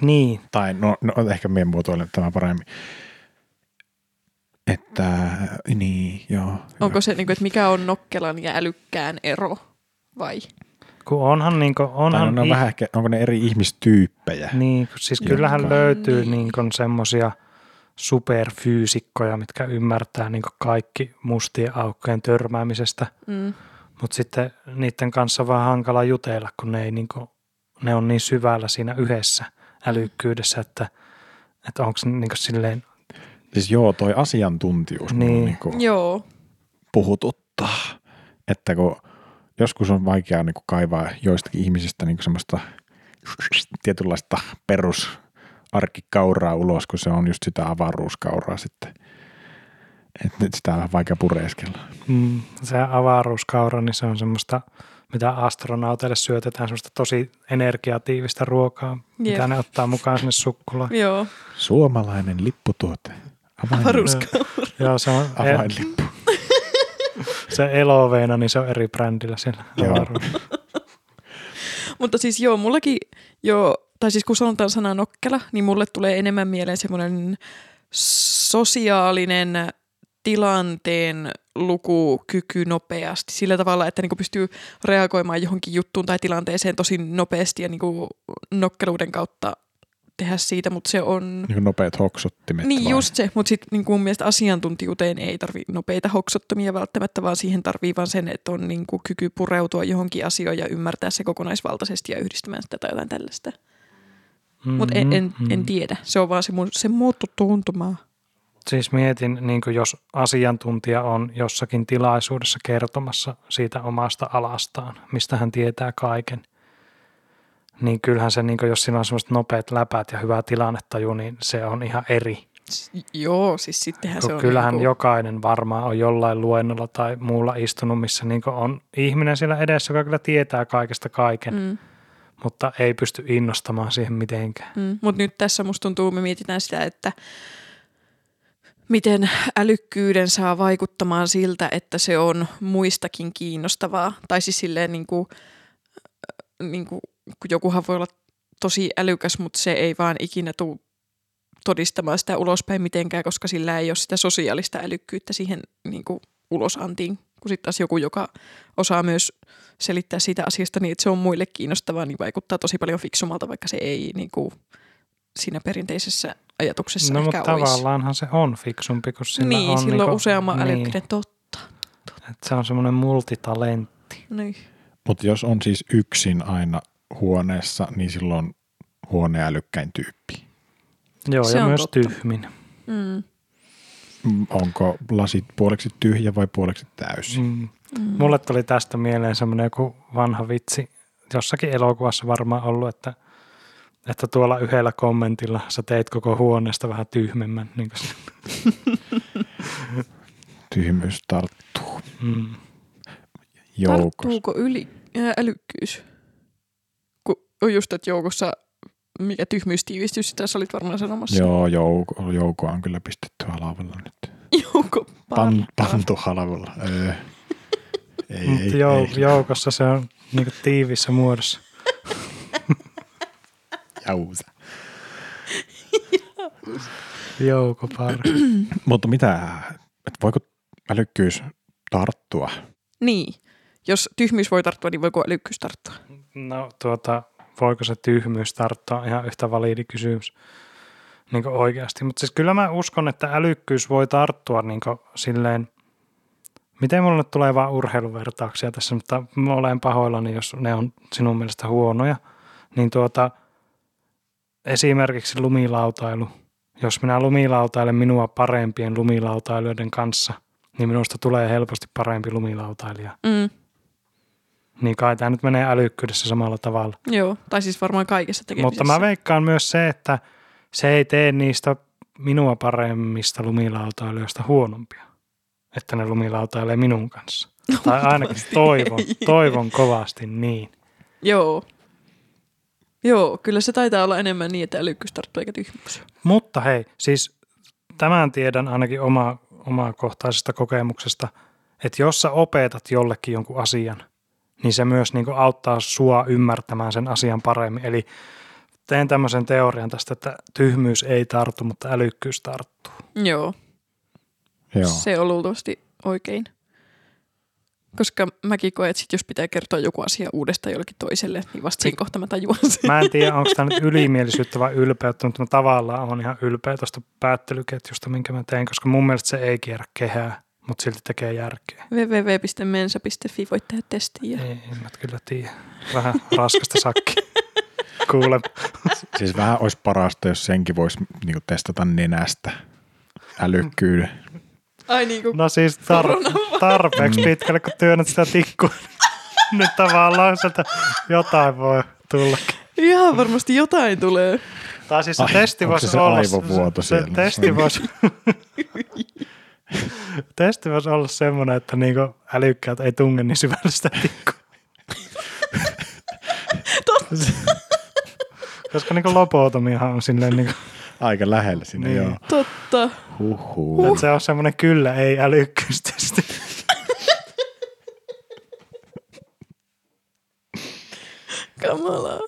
niin, Tai no, no ehkä meidän muotoilen tämä paremmin. Että niin, joo. Onko se, niin kuin, että mikä on nokkelan ja älykkään ero vai? Kun onhan niin Tai onhan ne on ih- vähän ehkä, onko ne eri ihmistyyppejä? Niin, siis Jotka- kyllähän löytyy Niin. niin kuin semmoisia superfyysikkoja, mitkä ymmärtää niin kuin kaikki mustien aukkojen törmäämisestä, Mm. mutta sitten niiden kanssa on vähän hankala jutella, kun ne, ei niin kuin, ne on niin syvällä siinä yhdessä älykkyydessä, että, että onko se niin kuin silleen, Siis joo, toi asiantuntijuus. Niin. niin kuin Joo. puhututtaa. Että kun joskus on vaikea niin kuin kaivaa joistakin ihmisistä niin kuin semmoista tietynlaista perusarkkikauraa ulos, kun se on just sitä avaruuskauraa sitten. Että nyt sitä on vähän vaikea pureskella. mm, se avaruuskaura, niin se on semmoista, mitä astronauteille syötetään, semmoista tosi energiatiivista ruokaa, Jep. mitä ne ottaa mukaan sinne sukkulaan. Joo. Suomalainen lipputuote. Avaruuskaura. Joo, se on, avainlippu. Se eloveena, niin se on eri brändillä siellä. Mutta siis joo, mullakin jo, tai siis kun sanotaan sana nokkela, niin mulle tulee enemmän mieleen semmoinen sosiaalinen tilanteen lukukyky nopeasti sillä tavalla, että niinku pystyy reagoimaan johonkin juttuun tai tilanteeseen tosi nopeasti ja niinku nokkeluuden kautta tehdä siitä, mutta se on... Niin nopeat hoksottimet. Niin vai? just se, mutta sitten niin mun mielestä asiantuntijuuteen ei tarvi nopeita hoksottomia välttämättä, vaan siihen tarvii vaan sen, että on niin kuin kyky pureutua johonkin asioon ja ymmärtää se kokonaisvaltaisesti ja yhdistämään sitä tai jotain tällaista. Mutta en, en, Mm-hmm. en tiedä, se on vaan se, mun, se muuttu tuntumaa. Siis mietin, niin kuin jos asiantuntija on jossakin tilaisuudessa kertomassa siitä omasta alastaan, mistä hän tietää kaiken, niin kyllähän se, niin kuin jos sillä on semmoiset nopeat läpät ja hyvä tilannetaju, niin se on ihan eri. S- Joo, siis sittenhän se on kyllähän niinku, jokainen varmaan on jollain luennolla tai muulla istunut, missä niin kuin on ihminen siellä edessä, joka kyllä tietää kaikesta kaiken, mm. Mutta ei pysty innostamaan siihen mitenkään. mm. Mutta nyt tässä musta tuntuu, me mietitään sitä, että miten älykkyyden saa vaikuttamaan siltä, että se on muistakin kiinnostavaa. Tai siis silleen niin kuin, niin kuin, jokuhan voi olla tosi älykäs, mutta se ei vaan ikinä tule todistamaan sitä ulospäin mitenkään, koska sillä ei ole sitä sosiaalista älykkyyttä siihen niin kuin ulosantiin. Kun sitten taas joku, joka osaa myös selittää siitä asiasta niin, että se on muille kiinnostavaa, niin vaikuttaa tosi paljon fiksumalta, vaikka se ei niin kuin, siinä perinteisessä ajatuksessa No ehkä mutta olisi. tavallaanhan se on fiksumpi, kun sillä niin, on sillä on niinku- useamman niin, älykkyyden totta. että se on semmoinen multitalentti. Niin. Mutta jos on siis yksin aina huoneessa, niin silloin huoneen älykkäin tyyppi. Joo, Se ja on myös totta. tyhmin. Mm. Onko lasit puoleksi tyhjä vai puoleksi täysi? Mm. Mm. Mulle tuli tästä mieleen semmoinen joku vanha vitsi, jossakin elokuvassa varmaan ollut, että, että tuolla yhdellä kommentilla sä teit koko huoneesta vähän tyhmemmän. Niin Tyhmyys tarttuu. mm. Tarttuuko yli älykkyys? Just, että joukossa, mikä tyhmyystiivistys, tässä olit varmaan sanomassa. Joo, jouko, joukoa on kyllä pistetty halvalla nyt. Jouko Pan, pantu halvalla. Öö. Ei, ei, jou, ei. joukossa se on niin tiivissä muodossa. Jausa. Joukopar. Mutta mitä, että voiko älykkyys tarttua? Niin. Jos tyhmyys voi tarttua, niin voiko älykkyys tarttua? No tuota, voiko se tyhmyys tarttua ihan yhtä validi kysymys niin oikeasti. Mutta siis kyllä mä uskon, että älykkyys voi tarttua niin silleen, miten mulle tulee vaan urheiluvertauksia tässä, mutta mä olen pahoillani, jos ne on sinun mielestä huonoja, niin tuota, esimerkiksi lumilautailu. Jos minä lumilautailen minua parempien lumilautailijoiden kanssa, niin minusta tulee helposti parempi lumilautailija. Mm, Niin kai tämä nyt menee älykkyydessä samalla tavalla. joo, tai siis varmaan kaikessa tekemisessä. Mutta mä veikkaan myös se, että se ei tee niistä minua paremmista lumilautailijoista huonompia. Että ne lumilautailee minun kanssa. Tai ainakin toivon, ei. toivon kovasti niin. Joo. Joo, kyllä se taitaa olla enemmän niin, että älykkyys tarttuu eikä tyhmyys. Mutta hei, siis tämän tiedän ainakin oma, omakohtaisesta kokemuksesta, että jos sä opetat jollekin jonkun asian, niin se myös niin auttaa sua ymmärtämään sen asian paremmin. Eli teen tämmöisen teorian tästä, että tyhmyys ei tartu, mutta älykkyys tarttuu. Joo, Joo. se on luultavasti oikein. Koska mäkin koen, että sit jos pitää kertoa joku asia uudestaan jollekin toiselle, niin vasta siinä kohta mä tajuan sen. Mä en tiedä, onko tämä nyt ylimielisyyttä vai ylpeyttä, mutta mä tavallaan on ihan ylpeä tuosta päättelyketjusta, minkä mä tein, koska mun mielestä se ei kierrä kehää, mutta silti tekee järkeä. www.mensa.fi voit tehdä testiä. Ei, en mä kyllä tiedä. Vähän raskasta sakki. Kuule. Siis vähän olisi parasta, jos senkin voisi niinku testata nenästä älykkyyden. Ai niin kuin No siis tar- tarpeeksi pitkälle, kun työnnät sitä tikkua. Nyt tavallaan sieltä jotain voi tulla. ihan varmasti jotain tulee. Tai siis se Ai, testi voisi se se olla... aivovuoto se, siellä? se testi voisi... testi voisi olla semmoinen, että niinku älykkäät ei tunge niin syvälle sitä tikkua. Koska niinku lobotomiahan on silleen niinku, Aika lähellä sinne, Niin. joo. Totta. Huhhuh. että se on semmoinen kyllä ei älykkyystesti. Kamalaa.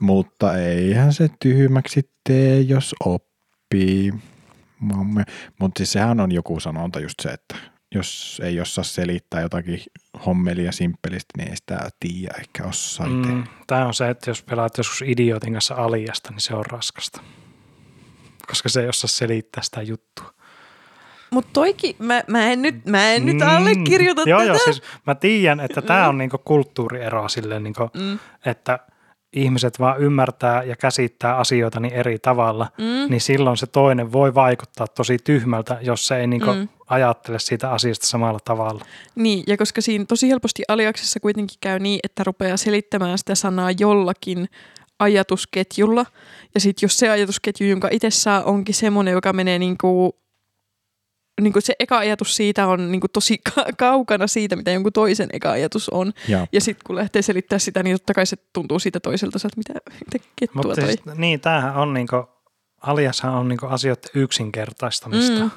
Mutta eihän se tyhmäksi tee, jos oppii. Mutta siis sehän on joku sanonta just se, että jos ei osaa selittää jotakin hommelia simppelisti, niin ei sitä tiedä eikä osaa itse. Mm, Tämä on se, että jos pelaat joskus idiotin kanssa aliasta, niin se on raskasta. Koska se ei osaa selittää sitä juttua. Mutta toikin, mä, mä en nyt, mä en nyt allekirjoita Mm. Joo, tätä. joo, siis mä tiedän, että tämä on niinku kulttuurieroa silleen, niinku, Mm. että ihmiset vaan ymmärtää ja käsittää asioita niin eri tavalla, Mm. niin silloin se toinen voi vaikuttaa tosi tyhmältä, jos se ei niinku Mm. ajattele siitä asiasta samalla tavalla. Niin, ja koska siinä tosi helposti aliaksessa kuitenkin käy niin, että rupeaa selittämään sitä sanaa jollakin ajatusketjulla. Ja sitten jos se ajatusketju, jonka itse saa, onkin semmoinen, joka menee niinku, niinku se eka ajatus siitä on niinku tosi ka- kaukana siitä, mitä jonkun toisen eka ajatus on. Ja Ja sitten kun lähtee selittämään sitä, niin totta kai se tuntuu siitä toiselta, että mitä, mitä kettua Mutta toi. siis, niin, tämähän on niinku, aliashan on niinku asioiden yksinkertaistamista. Mm.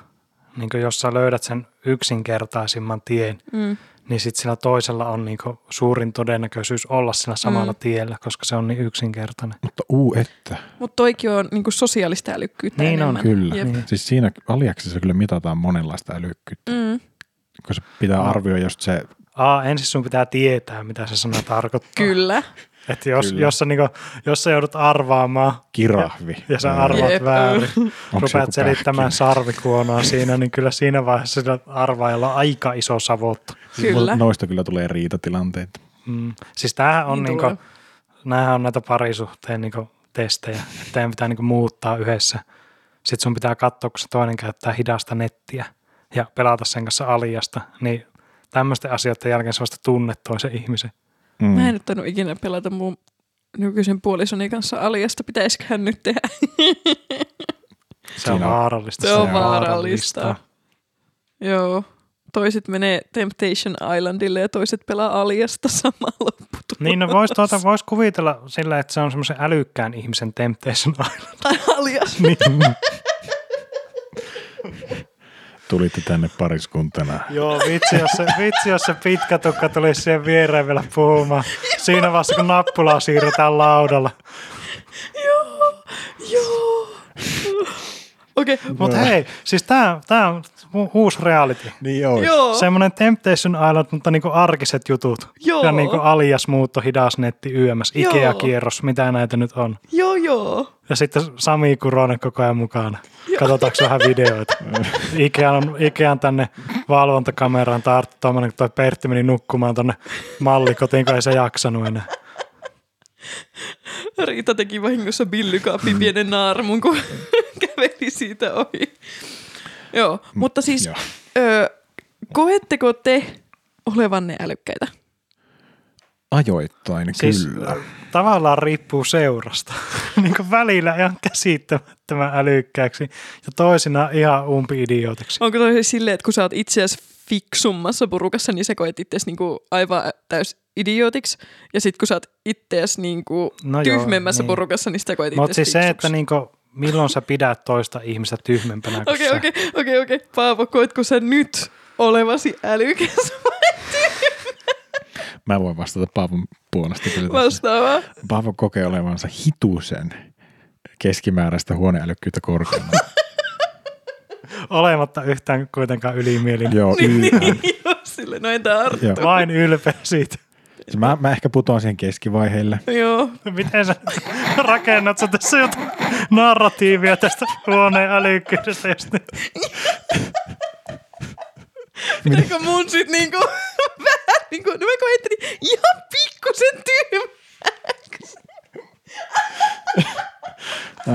Niin jos sä löydät sen yksinkertaisimman tien, Mm. Niin sitten sillä toisella on niinku suurin todennäköisyys olla sillä samalla Mm. tiellä, koska se on niin yksinkertainen. mutta uu että. Mutta toikin on niinku sosiaalista älykkyyttä Niin on, enemmän. Kyllä. Jep. Niin. Siis siinä aliaksessa kyllä mitataan monenlaista älykkyyttä. Mm. Kun se pitää No. arvioida just se, Aa, ensin sun pitää tietää, mitä se sana tarkoittaa. Kyllä. Että jos, Kyllä. jos, sä niinku, jos sä joudut arvaamaan kirahvi. ja sä Ää, arvaat Jep. väärin, rupeat selittämään pähkinä? sarvikuonoa siinä, niin kyllä siinä vaiheessa sillä arvaajalla on aika iso savottu. Siis Kyllä. Noista kyllä tulee riitatilanteita. Mm. Siis tämähän on, Niin niin niinku, näähän on näitä parisuhteen niinku testejä, että teidän pitää niinku muuttaa yhdessä. Sitten sun pitää katsoa, kun se toinen käyttää hidasta nettiä ja pelata sen kanssa aliasta, niin tämmöisten asioiden jälkeen sä vasta tunnet toisen ihmisen. Mm. Mä en nyt tainnut ikinä pelata mun nykyisen puolisoni kanssa aliasta. Pitäisiköhän nyt tehdä? Se on vaarallista. Se on vaarallista. Joo. Toiset menee Temptation Islandille ja toiset pelaa aliasta sama lopputulos. Niin, no vois, tuota, vois kuvitella sillä, että se on semmoisen älykkään ihmisen Temptation Island. Tai alias. Niin. Tulitte tänne pariskuntana. Joo, vitsi jos, se, vitsi, jos se pitkä tukka tulisi siihen viereen vielä puhumaan. Siinä vaiheessa, kun nappulaa siirretään laudalla. Joo. Joo. Okei. Okay. Mutta hei, siis tää on uusi reality. Niin joo. Joo. Semmoinen Temptation Island, mutta niinku arkiset jutut. Joo. Ja niinku alias muutto, hidas netti, YMS, Joo. Ikea-kierros, mitä näitä nyt on. Joo, joo. Ja sitten Sami Kuronen koko ajan mukana. Katsotaanko vähän videoita. Ikean, Ikean tänne valvontakameraan tarttu tuommoinen, kun toi Pertti meni nukkumaan tonne mallikotiin, kun ei se jaksanut enää. Riita teki vahingossa billykaapin pienen naarmun, kun käveli siitä ohi. Joo, mutta siis Joo. ö, koetteko te olevanne älykkäitä? Ajoittain Siis kyllä. tavallaan riippuu seurasta. niin kuin välillä ihan käsittämättömän älykkääksi ja toisinaan ihan umpi-idiootiksi. Onko toi silleen, että kun sä oot itseäsi fiksummassa porukassa, niin sä koet itseäsi niinku aivan täys idiootiksi. Ja sit kun sä oot itseäsi niinku No joo, tyhmemmässä niin. porukassa, niin sitä koet Mutta itseäsi siis se, että niinku, milloin sä pidät toista ihmistä tyhmempänä kuin Okei, sä. okei, okei, okei. Paavo, koetko sä nyt olevasi älykäs Mä voin vastata Paavon puolesta. vastaavaa? Paavo kokee olevansa hitusen keskimääräistä huoneälykkyyttä korkeammalla. Olematta yhtään kuitenkaan ylimielinen. Joo, Niin, niin, joo, sille, no entä Arttu? Joo. Vain ylpeä siitä. Siis mä, mä ehkä putoan siihen keskivaiheille. Joo. Miten sä rakennat sä tässä jotain narratiivia tästä huoneen älykkyydestä? Just nyt? Pitääkö mun sit niinku vähän niinku, no mä koettelin ihan pikkusen tyhmäksi.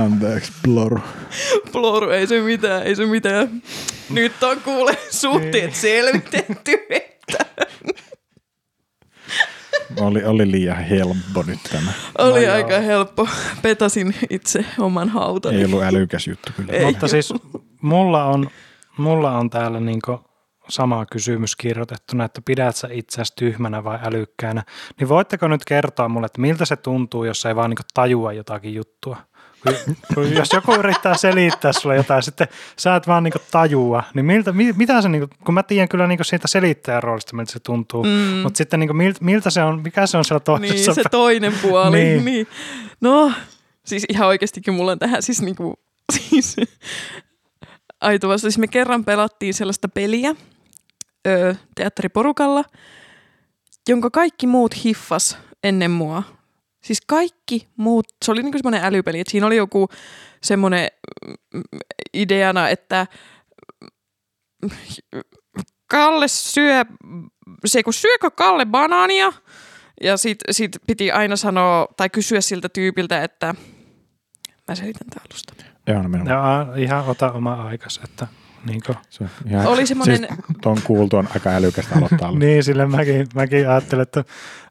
Anteeksi, Bloru. Ploru, ei se mitään, ei se mitään. Nyt on kuule suhteet selvitetty, että Oli, oli liian helppo nyt tämä. oli No joo. aika helppo. Petasin itse oman hautani. Ei ollut älykäs juttu kyllä. Ei. Mutta siis mulla on, mulla on täällä niinku sama kysymys kirjoitettuna, että pidät sä itseäsi tyhmänä vai älykkäänä. Niin voitteko nyt kertoa mulle, että miltä se tuntuu, jos ei vaan niinku tajua jotakin juttua? Jos joku yrittää selittää sulle jotain, sitten sä et vaan niinku tajua, niin miltä, mi, mitä se, niinku, kun mä tiedän kyllä niinku siitä selittäjän roolista, miltä se tuntuu, mm. mutta sitten niinku, miltä, miltä se on, mikä se on siellä toisessa Niin, se toinen puoli. Niin. niin. No, siis ihan oikeastikin mulla on tähän siis niinku, siis aituvassa. Siis me kerran pelattiin sellaista peliä teatteriporukalla, jonka kaikki muut hiffas ennen mua. Siis kaikki muut, se oli niinku semmoinen älypeli, että siinä oli joku semmoinen mm, ideana, että Kalle syö, se kun syökö Kalle banaania, ja sit, sit piti aina sanoa tai kysyä siltä tyypiltä, että mä selitän tää alusta. Joo, no minun. Ja ihan ota oma aikas, että niinku. Se on ihan, Oli semmonen- Siis ton kuultu on aika älykästä aloittaa. Niin, sille mäkin, mäkin ajattelin, että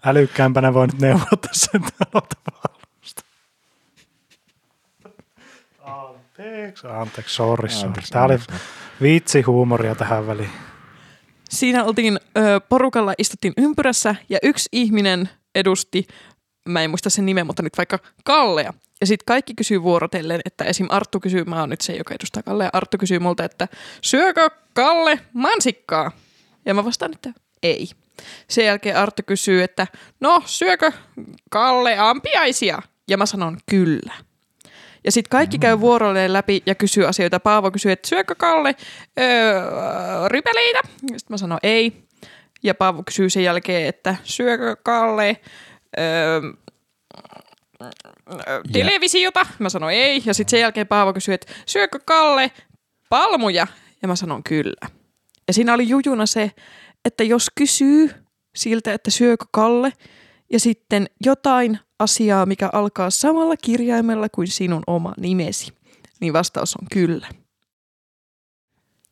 älykkäämpänä voi nyt neuvottaa sen alusta. Anteeksi, anteeksi, sorry, sorry. Tämä oli anteeksi. vitsi huumoria tähän väliin. Siinä oltiin ö, porukalla, istuttiin ympyrässä ja yksi ihminen edusti, mä en muista sen nimen, mutta nyt vaikka Kallea. Ja sitten kaikki kysyy vuorotellen, että esim. Arttu kysyy, mä oon nyt se, joka edustaa Kallea. Arttu kysyy multa, että syökö Kalle mansikkaa? Ja mä vastaan, että ei. Sen jälkeen Arttu kysyy, että no syökö Kalle ampiaisia? Ja mä sanon kyllä. Ja sitten kaikki käy vuorolleen läpi ja kysyy asioita. Paavo kysyy, että syökö Kalle öö, rypeleitä? Sitten mä sanon ei. Ja Paavo kysyy sen jälkeen, että syökö Kalle öö, televisiota? Mä sanon ei. Ja sitten sen jälkeen Paavo kysyy, että syökö Kalle palmuja? Ja mä sanon kyllä. Ja siinä oli jujuna se, että jos kysyy siltä, että syökö Kalle, ja sitten jotain asiaa, mikä alkaa samalla kirjaimella kuin sinun oma nimesi, niin vastaus on kyllä.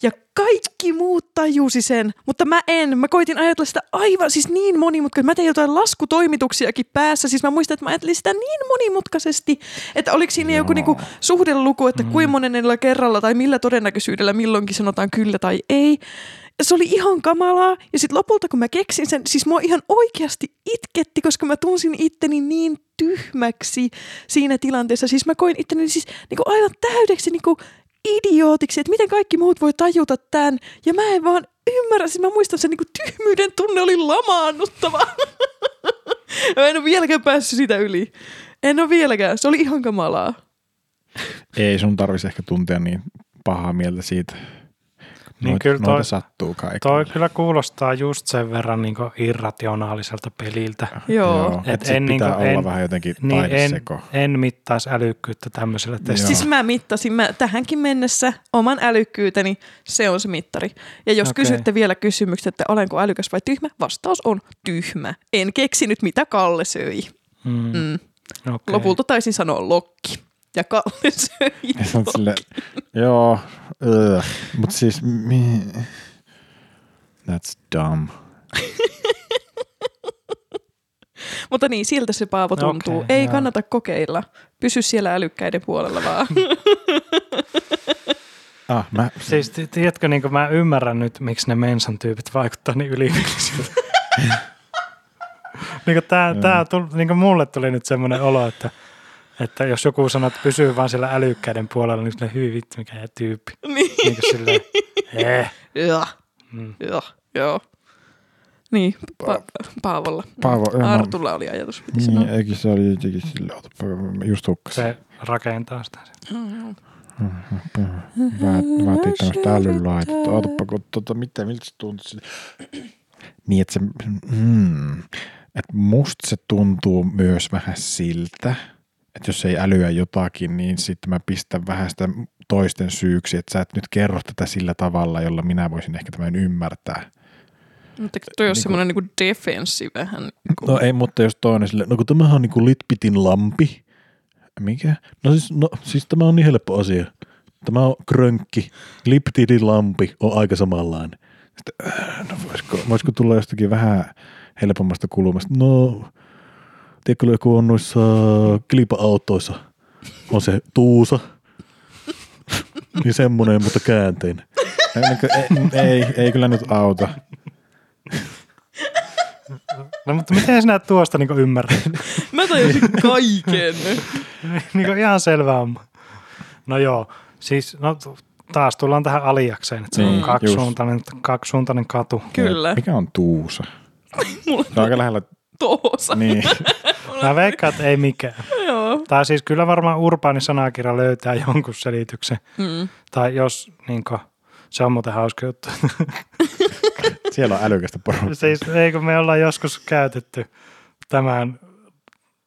Ja kaikki muut tajusi sen, mutta mä en. Mä koitin ajatella sitä aivan siis niin monimutkaisesti. Mä tein jotain laskutoimituksiakin päässä. Siis mä muistan, että mä ajattelin sitä niin monimutkaisesti, että oliko siinä joku Joo. niinku suhdeluku, että mm. kuinka monennella kerralla tai millä todennäköisyydellä milloinkin sanotaan kyllä tai ei. Ja se oli ihan kamalaa. Ja sitten lopulta, kun mä keksin sen, siis mua ihan oikeasti itketti, koska mä tunsin itteni niin tyhmäksi siinä tilanteessa. Siis mä koin itteni siis niinku aivan täydeksi niinku idiootiksi, että miten kaikki muut voi tajuta tämän. Ja mä en vaan ymmärrä, siis mä muistan sen niinku tyhmyyden tunne oli lamaannuttava. mä en ole vieläkään päässyt sitä yli. En ole vieläkään, se oli ihan kamalaa. Ei sun tarvitsisi ehkä tuntea niin pahaa mieltä siitä. Niin Noit, kyllä toi- noita sattuu kaikille. Toi kyllä kuulostaa just sen verran niin irrationaaliselta peliltä. Joo. Et, Et en pitää niinku- olla en- vähän jotenkin Niin en, en mittaisi älykkyyttä tämmöisellä testillä. Siis mä mittasin mä tähänkin mennessä oman älykkyyteni, se on se mittari. Ja jos okay. kysytte vielä kysymykset, että olenko älykäs vai tyhmä, vastaus on tyhmä. En keksinyt, mitä Kalle söi. Mm. Mm. Okay. Lopulta taisin sanoa lokki. Ja oot sille, joo, uh, mutta siis, mi, that's dumb. Mutta niin, siltä se Paavo tuntuu. Okei, Ei joo. kannata kokeilla. Pysy siellä älykkäiden puolella vaan. Ah, mä, Siis ti- tiedätkö, niin mä ymmärrän nyt, miksi ne mensan tyypit vaikuttaa niin ylivillisiltä. niin tää, tää tuli, niin mulle tuli nyt semmoinen olo, että, että jos joku sanoo, että pysyy vaan siellä älykkäiden puolella, niin sille hyvin vittu, mikä jää tyyppi. niin. Niin silleen, eh. Joo. Mm. Joo. Joo. Niin, pa- Paavolla. Paavo, joo, mä- Artulla oli ajatus, piti sanoa. niin, eikin se oli jotenkin sille, just hukkasin. Se rakentaa sitä. Vä- Vaatii tämmöistä älylaitetta. Ootapa, kun tota, mitä, miltä se tuntuu? sille- Niin, että se, mm, että musta se tuntuu myös vähän siltä, että jos ei älyä jotakin, niin sitten mä pistän vähän sitä toisten syyksi, että sä et nyt kerro tätä sillä tavalla, jolla minä voisin ehkä tämän ymmärtää. Mutta toi on Niinku- semmoinen niinku defenssi vähän. No ei, mutta jos toinen sille, no kun tämähän on niinku Litpitin lampi. Mikä? No siis, no siis tämä on niin helppo asia. Tämä on krönkki. Liptidin lampi on aika samanlainen. Sitten, äh, no voisiko, voisiko tulla jostakin vähän helpommasta kulmasta? No, tiedätkö, joku on noissa kilpa-autoissa. On se tuusa. niin semmoinen, mutta käänteinen. Ei, ei, ei kyllä nyt auta. No mutta miten sinä tuosta niin ymmärrät? Mä tajusin kaiken. niin kuin ihan selvä on. No joo, siis no, taas tullaan tähän aliakseen, että se Niin, on kaksisuuntainen, just. kaksisuuntainen katu. Kyllä. Mikä on tuusa? Mulla Se on aika lähellä, toosa. niin. Mä veikkaan, että ei mikään. Joo. Tai siis kyllä varmaan urbaani sanakirja löytää jonkun selityksen. Mm. Tai jos, niin kuin, se on muuten hauska juttu. Siellä on älykästä porukkaa. siis ei kun me ollaan joskus käytetty tämän,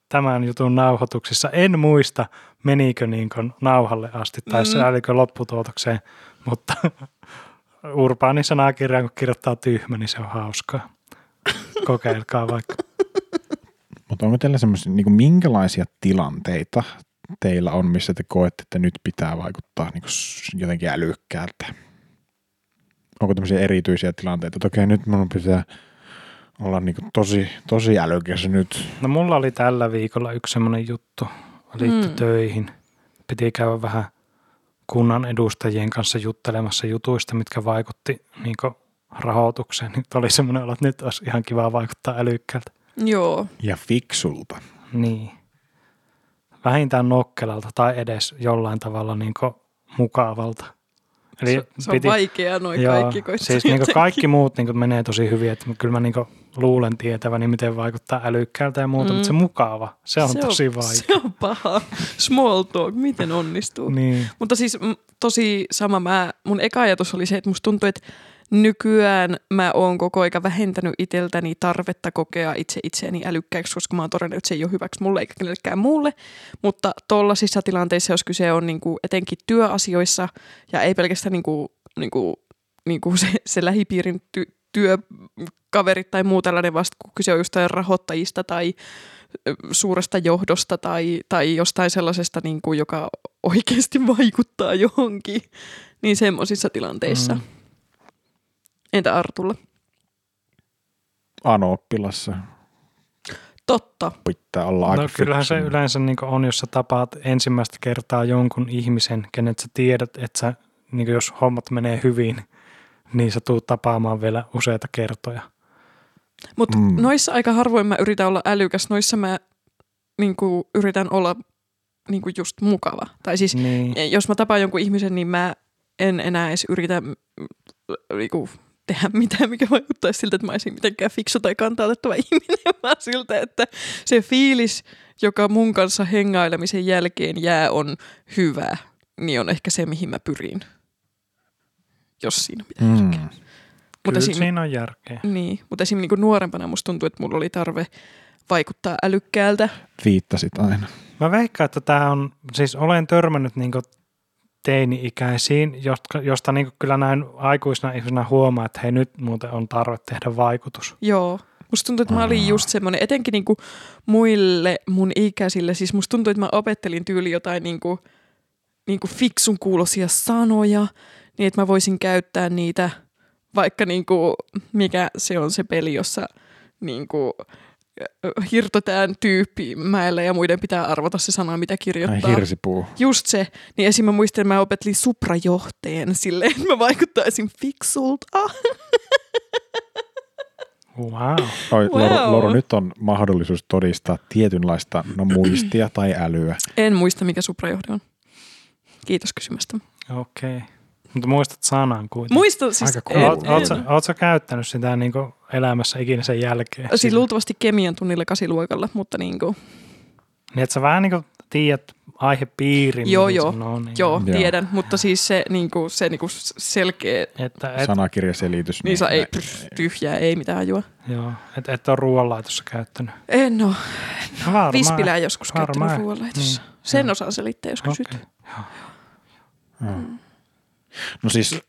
tämän jutun nauhoituksissa. En muista, menikö niin kuin nauhalle asti tai se Mm. älikö lopputuotokseen, mutta urbaani sanakirja, kun kirjoittaa tyhmä, niin se on hauskaa. Kokeilkaa vaikka. Mutta onko teillä semmoisia, niin minkälaisia tilanteita teillä on, missä te koette, että nyt pitää vaikuttaa niin jotenkin älykkäältä? Onko tämmöisiä erityisiä tilanteita, että okei, nyt minun pitää olla niin tosi, tosi älykäs nyt. No mulla oli tällä viikolla yksi semmoinen juttu, liittyi Mm. töihin. Piti käydä vähän kunnan edustajien kanssa juttelemassa jutuista, mitkä vaikutti niin rahoitukseen. Nyt oli semmoinen olo, että nyt olisi ihan kiva vaikuttaa älykkäältä. Joo. Ja fiksulta. Niin. Vähintään nokkelalta tai edes jollain tavalla niin mukavalta. Eli se, se on vaikeaa noin Joo, kaikki siis niin kaikki muut niin menee tosi hyvin, että kyllä mä niin luulen tietäväni, miten vaikuttaa älykkäältä ja muuta, Mm. mm. mutta se mukava, se on se tosi on, vaikea. Se on paha. Small talk, miten onnistuu. Niin. Mutta siis tosi sama, mä, mun eka ajatus oli se, että musta tuntuu, että nykyään mä oon koko aika vähentänyt itseltäni tarvetta kokea itse itseäni älykkääksi, koska mä oon todennut, että se ei ole hyväksi mulle eikä kenellekään muulle. Mutta tollaisissa tilanteissa, jos kyse on niinku etenkin työasioissa ja ei pelkästään niinku, niinku, niinku se, se lähipiirin ty, työkaverit tai muu tällainen vasta, kun kyse on jostain rahoittajista tai suuresta johdosta tai, tai jostain sellaisesta, niin kuin, joka oikeasti vaikuttaa johonkin, niin semmoisissa tilanteissa. Mm. Entä Artulla? Ano-oppilassa Totta. pitää olla aika No kyllähän se yleensä niin on, jos sä tapaat ensimmäistä kertaa jonkun ihmisen, kenet sä tiedät, että sä, niin jos hommat menee hyvin, niin sä tuut tapaamaan vielä useita kertoja. Mutta Mm. noissa aika harvoin mä yritän olla älykäs, noissa mä niin kuin, yritän olla niin kuin just mukava. Tai siis Niin. jos mä tapaan jonkun ihmisen, niin mä en enää edes yritä mm, niinku, tehdä mitään, mikä vaikuttaisi siltä, että mä olisin mitenkään fiksu tai kantaa otettava ihminen, vaan siltä, että se fiilis, joka mun kanssa hengailemisen jälkeen jää, on hyvä, niin on ehkä se, mihin mä pyrin. Jos siinä on mitään Mm. järkeä. Mutta Kyllä esim, siinä on järkeä. niin, mutta esim. Niin nuorempana musta tuntuu, että mulla oli tarve vaikuttaa älykkäältä. Viittasit aina. Mä veikkaan, että tämä on, siis olen törmännyt niin teini-ikäisiin, josta, josta niin kyllä näin aikuisena ihmisenä huomaa, että hei nyt muuten on tarve tehdä vaikutus. Joo, Musta tuntuu, että mä olin just semmoinen, etenkin niinku muille mun ikäisille, siis musta tuntuu, että mä opettelin tyyli jotain niinku, niinku fiksun kuulosia sanoja, niin että mä voisin käyttää niitä, vaikka niinku, mikä se on se peli, jossa niinku, hirtotään tyyppi mäellä ja muiden pitää arvata se sana, mitä Ai kirjoittaa. hirsipuu. Just se. Niin esim. mä muistan, että mä opettelin suprajohteen silleen, että mä vaikuttaisin fiksulta. Wow. Oi, Wow. Loru, Loru, nyt on mahdollisuus todistaa tietynlaista no, muistia tai älyä. En muista, mikä suprajohde on. Kiitos kysymästä. Okei. Okay. Mutta muistat sanan kuitenkin. Muistan siis... Aika cool. Oot, en, oot, en. sä, oot sä käyttänyt sitä niin elämässä ikinä sen jälkeen? Siis luultavasti kemian tunnilla kasiluokalla, mutta niin kuin, Niin, että sä vähän niin kuin tiedät aihepiirin. Joo, joo. sanoo, niin, joo, Joo. tiedän, mutta siis se, niin kuin, se niin kuin selkeä, Että et, Sanakirjaselitys. niin saa, ei, pff, tyhjää, ei mitään ajua. joo, et, et ole ruoanlaitossa käyttänyt. En ole. Varmaan. Vispilää joskus käyttänyt varmaan. ruoanlaitossa. Niin, Sen joo. osaan selittää, jos kysyt. Okei. No siis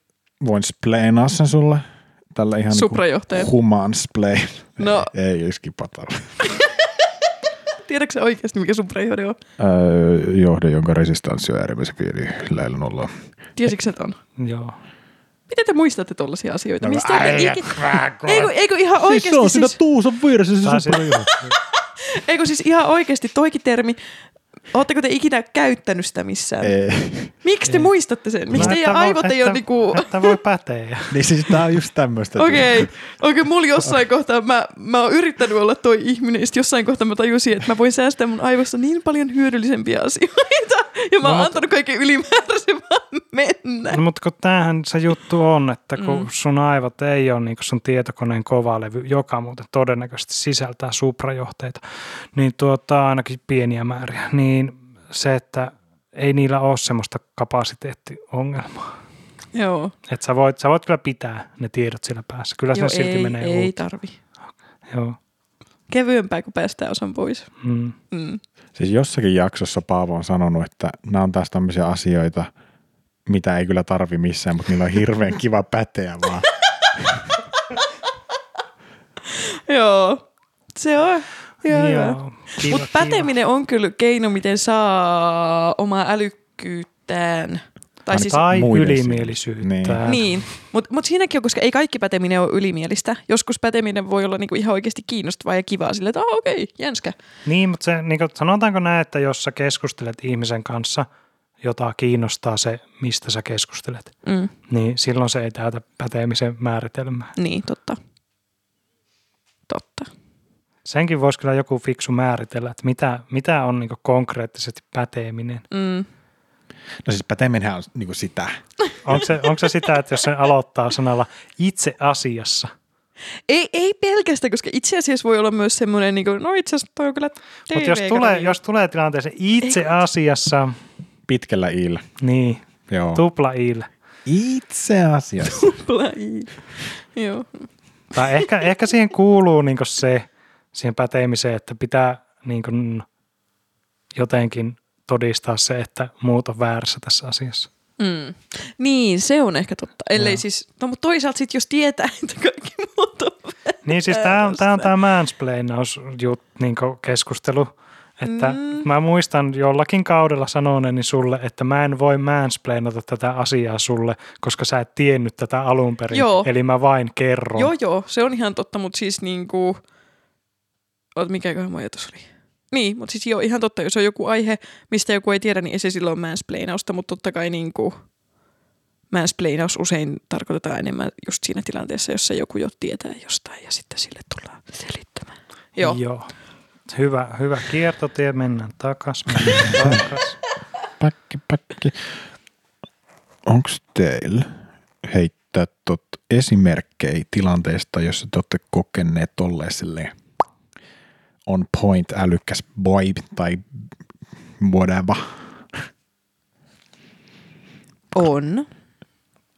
voin spleenaa sen sulle. Tällä ihan Suprajohtaja. Niin human spleen. No. Ei iskipatalla. Tiedätkö sä oikeasti, mikä suprajohde on? Öö, johde, jonka resistanssi on äärimmäisen pieni lähellä nollaa. Tiesitkö sä ton? Joo. Miten te muistatte tollaisia asioita? No, Mistä te äijä, ikin... Eikö, eikö ihan Siis oikeasti se on siinä siis, tuusan vieressä se suprajohde. eikö siis ihan oikeasti toikin termi, Oletteko te ikinä käyttänyt sitä missään? Ei. Miksi te Ei. muistatte sen? Miksi No, teidän että aivot ei ole että- niinku... Että voi päteä. Niin siis tää on just tämmöistä. Okei, okay. okay, mulla jossain kohtaa, mä, mä oon yrittänyt olla toi ihminen, ja jossain kohtaa mä tajusin, että mä voin säästää mun aivossa niin paljon hyödyllisempiä asioita, ja mä oon No, antanut kaiken ylimääräisen vaan mennä. No, mutta kun tämähän se juttu on, että kun Mm. mm. sun aivot ei ole niin sun tietokoneen kovalevy, joka muuten todennäköisesti sisältää suprajohteita, niin tuota, ainakin pieniä määriä, niin se, että ei niillä ole semmoista kapasiteettiongelmaa. Joo, Että sä voit, sä voit kyllä pitää ne tiedot siellä päässä. Kyllä se silti ei, menee ei uutta. tarvi. Joo. Kevyempää, kun päästään osan pois. Mm. Mm. Siis jossakin jaksossa Paavo on sanonut, että nämä on taas tämmöisiä asioita, mitä ei kyllä tarvi missään, mutta niillä on hirveän kiva päteä vaan. Joo, se on Joo. Kiva, Mutta päteminen on kyllä keino, miten saa omaa älykkyyttään. Tai siis, Tai ylimielisyyttä. Niin. niin, mutta mut siinäkin on, koska ei kaikki päteminen ole ylimielistä. Joskus päteminen voi olla niinku ihan oikeasti kiinnostavaa ja kivaa sille, että ah, okei, okay, jänskä. Niin, mutta se, niin kuin, sanotaanko näin, että jos sä keskustelet ihmisen kanssa, jota kiinnostaa se, mistä sä keskustelet, Mm, niin silloin se ei täytä päteemisen määritelmää. niin, totta. Totta. Senkin voisi kyllä joku fiksu määritellä, että mitä, mitä on niin konkreettisesti päteeminen. Mm. No siis päteminenhän on niinku sitä. Onko se, onko se sitä, että jos se aloittaa sanalla itse asiassa, Ei, ei pelkästään, koska itse asiassa voi olla myös semmoinen, niin kuin, no itse asiassa toi on kyllä mutta jos tulee, jos tulee tilanteeseen itse Eikö- asiassa, Pitkällä iillä. niin Joo. tupla il. Itse asiassa. Plai. Joo. Tai ehkä, ehkä siihen kuuluu niin se, siihen päteemiseen, että pitää niin kuin jotenkin todistaa se, että muut on väärässä tässä asiassa. Mm. Niin, se on ehkä totta. Ellei Joo. siis, no mutta toisaalta sitten jos tietää, että kaikki muut on Niin siis tämä on tämä on tää mansplainaus jut, niin keskustelu. Että Mm. mä muistan jollakin kaudella sanoneeni sulle, että mä en voi mansplainata tätä asiaa sulle, koska sä et tiennyt tätä alun perin. Joo. Eli mä vain kerron. Joo, joo, se on ihan totta, mutta siis niinku... Oot, mikäköhän mun ajatus oli? Niin, mutta siis joo, ihan totta, jos on joku aihe, mistä joku ei tiedä, niin ei se silloin mansplainausta, mutta totta kai niinku mansplainaus usein tarkoitetaan enemmän just siinä tilanteessa, jossa joku jo tietää jostain ja sitten sille tullaan selittämään. Joo. Joo. Hyvä, hyvä kiertotie, mennään takas, mennään takas. Päkki, päkki. Onko teillä heittää tot esimerkkejä tilanteesta, jossa te olette kokeneet tolleen silleen on point älykäs boy tai whatever? On.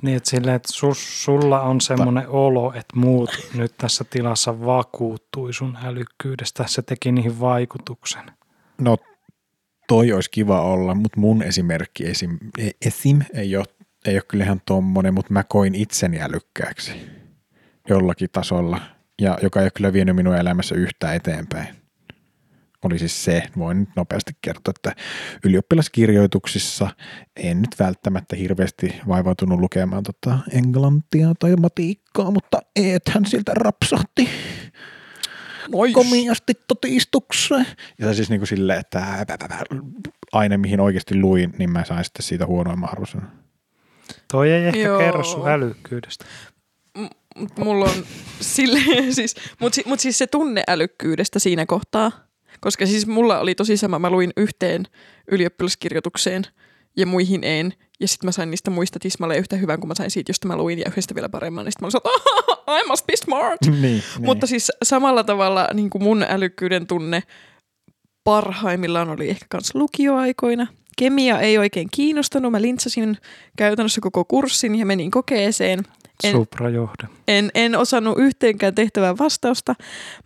Niin, että silleen, että sus, sulla on semmoinen olo, että muut nyt tässä tilassa vakuuttui sun älykkyydestä. Se teki niihin vaikutuksen. No toi olisi kiva olla, mutta mun esimerkki esim, e- esim ei ole, ei ole kyllä ihan tommonen, mutta mä koin itseni älykkääksi jollakin tasolla. ja joka ei ole kyllä vienyt minun elämässä yhtään eteenpäin, oli siis se, voin nyt nopeasti kertoa, että ylioppilaskirjoituksissa en nyt välttämättä hirveästi vaivautunut lukemaan tota englantia tai matiikkaa, mutta eethän siltä rapsahti Nois. komiasti totistukseen. Ja se siis niin kuin silleen, että aine mihin oikeasti luin, niin mä sain sitten siitä huonoimman arvosanan. Toi ei ehkä Joo. kerro sun älykkyydestä. Mut mulla on sille, siis, mut, si- mut siis se tunneälykkyydestä siinä kohtaa, koska siis mulla oli tosi sama, mä luin yhteen ylioppilaskirjoitukseen ja muihin en, ja sitten mä sain niistä muista tismalle yhtä hyvän, kun mä sain siitä, josta mä luin, ja yhdestä vielä paremman, niin sitten mä olin, että I must be smart. niin, niin. Mutta siis samalla tavalla niin kuin mun älykkyyden tunne parhaimmillaan oli ehkä kans lukioaikoina. Kemia ei oikein kiinnostanut. Mä lintsasin käytännössä koko kurssin ja menin kokeeseen. En, Suprajohde. en, en osannut yhteenkään tehtävää vastausta,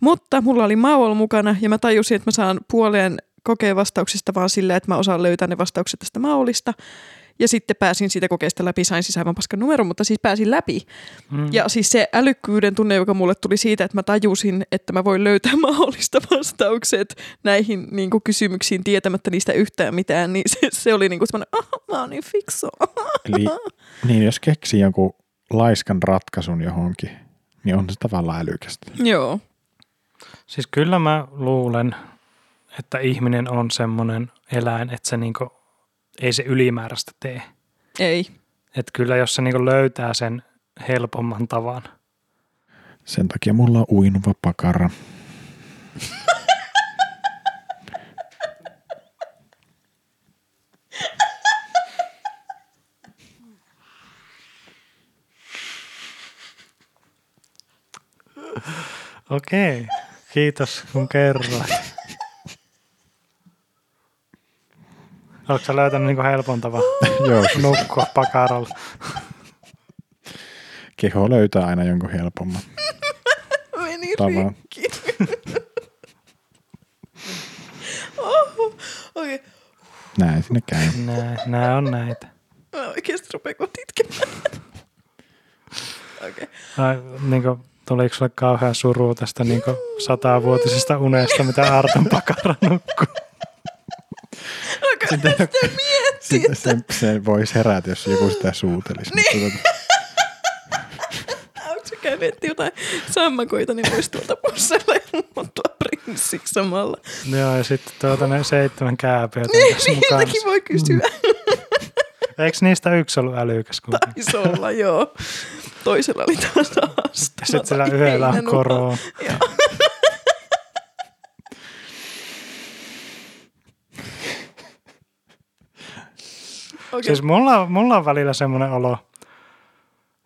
mutta mulla oli Maul mukana ja mä tajusin, että mä saan puoleen kokeen vastauksista vaan sillä, että mä osaan löytää ne vastaukset tästä Maulista. Ja sitten pääsin siitä kokeesta läpi, sain siis aivan paskan numeron, mutta siis pääsin läpi. Mm. Ja siis se älykkyyden tunne, joka mulle tuli siitä, että mä tajusin, että mä voin löytää mahdollista vastaukset näihin niin kuin, kysymyksiin tietämättä niistä yhtään mitään, niin se, se oli niin kuin semmoinen, ah, mä oon niin fiksu. Eli niin jos keksii jonkun laiskan ratkaisun johonkin, niin on se tavallaan älykästä. Joo. Siis kyllä mä luulen, että ihminen on semmoinen eläin, että se niinku, ei se ylimääräistä tee. Ei. Että kyllä jos se niinku löytää sen helpomman tavan. Sen takia mulla on uinuva pakara. Okei, kiitos kun kerroit. Oletko sä löytänyt niinku helpon tavan Joo, nukkua pakaralla? keho löytää aina jonkun helpomman Meni tavan. rikki. Oho. Okei. Näin sinne käy. Nää, nää on näitä. Mä oikeesti rupean kohta itkemään. Okei. Ai, niinku, tuliko sulle kauhean suru tästä niinku satavuotisesta unesta, mitä Arton pakara nukkuu? Miettii, sitten se, se voisi herätä, jos joku sitä suutelisi. Niin. Mutta se käynyt jotain sammakoita, niin voisi tuolta pussella ja muuttua prinssiksi samalla. Joo, ja sitten tuota ne seitsemän kääpiötä Niin, niiltäkin voi kysyä. Eikö niistä yksi ollut älykäs kuitenkin? Taisi olla, joo. Toisella oli taas astma. Sitten sillä yhdellä on korona. Joo. Okei. Siis mulla, mulla on välillä semmoinen olo,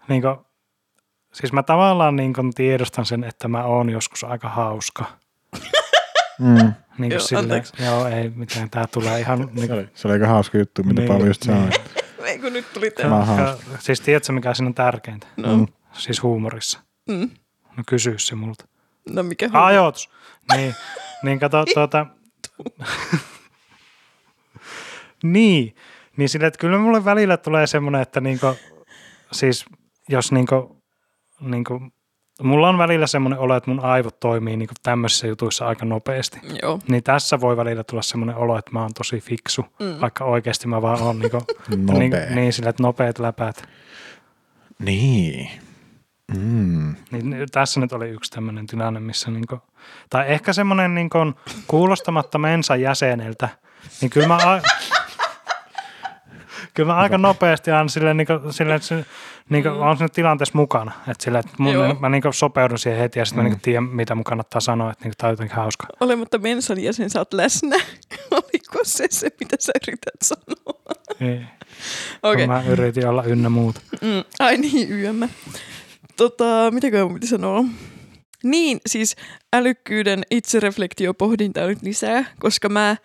niin kuin, siis mä tavallaan niin kuin tiedostan sen, että mä oon joskus aika hauska. mm. Niin Joo, kuin sille, anteeksi. joo, ei mitään, tää tulee ihan... se, Niin, oli, se oli aika hauska juttu, mitä Niin, Pauli just sanoi. niin. Ei kun nyt tuli Mä tämä. siis tiedätkö, mikä siinä on tärkeintä? No, Mm. Siis huumorissa. mm. No kysy se multa. no mikä Ajoitus! Niin, niin kato tuota... niin, niin sille, että kyllä mulle välillä tulee semmoinen, että niinku, siis jos niinku, niinku, mulla on välillä semmoinen olo, että mun aivot toimii niinku tämmöisissä jutuissa aika nopeasti. Joo. Niin tässä voi välillä tulla semmoinen olo, että mä oon tosi fiksu, Mm. vaikka oikeasti mä vaan oon niinku, Nopea. niin, niin sillä, että nopeat läpäät. Niin. Mm. Niin tässä nyt oli yksi tämmöinen tilanne, missä niinku, tai ehkä semmoinen niinku kuulostamatta mensan jäseneltä, niin kyllä mä, a, kyllä mä aika nopeasti aina silleen, niinku, silleen että se, niinku, Mm. on siinä tilanteessa mukana. Että silleen, että mun, Joo. mä niinku sopeudun siihen heti ja sitten mä Mm. niinku tiedän, mitä mun kannattaa sanoa, että niinku, tämä on jotenkin hauska. Olematta mensan jäsen, sä oot läsnä. Oliko se se, mitä sä yrität sanoa? Ei, Okei. okay. Mä yritin olla ynnä muuta. Mm, ai niin, yömmä. Tota, mitäkö mun piti sanoa? Niin, siis älykkyyden itsereflektiopohdintaa nyt lisää, koska mä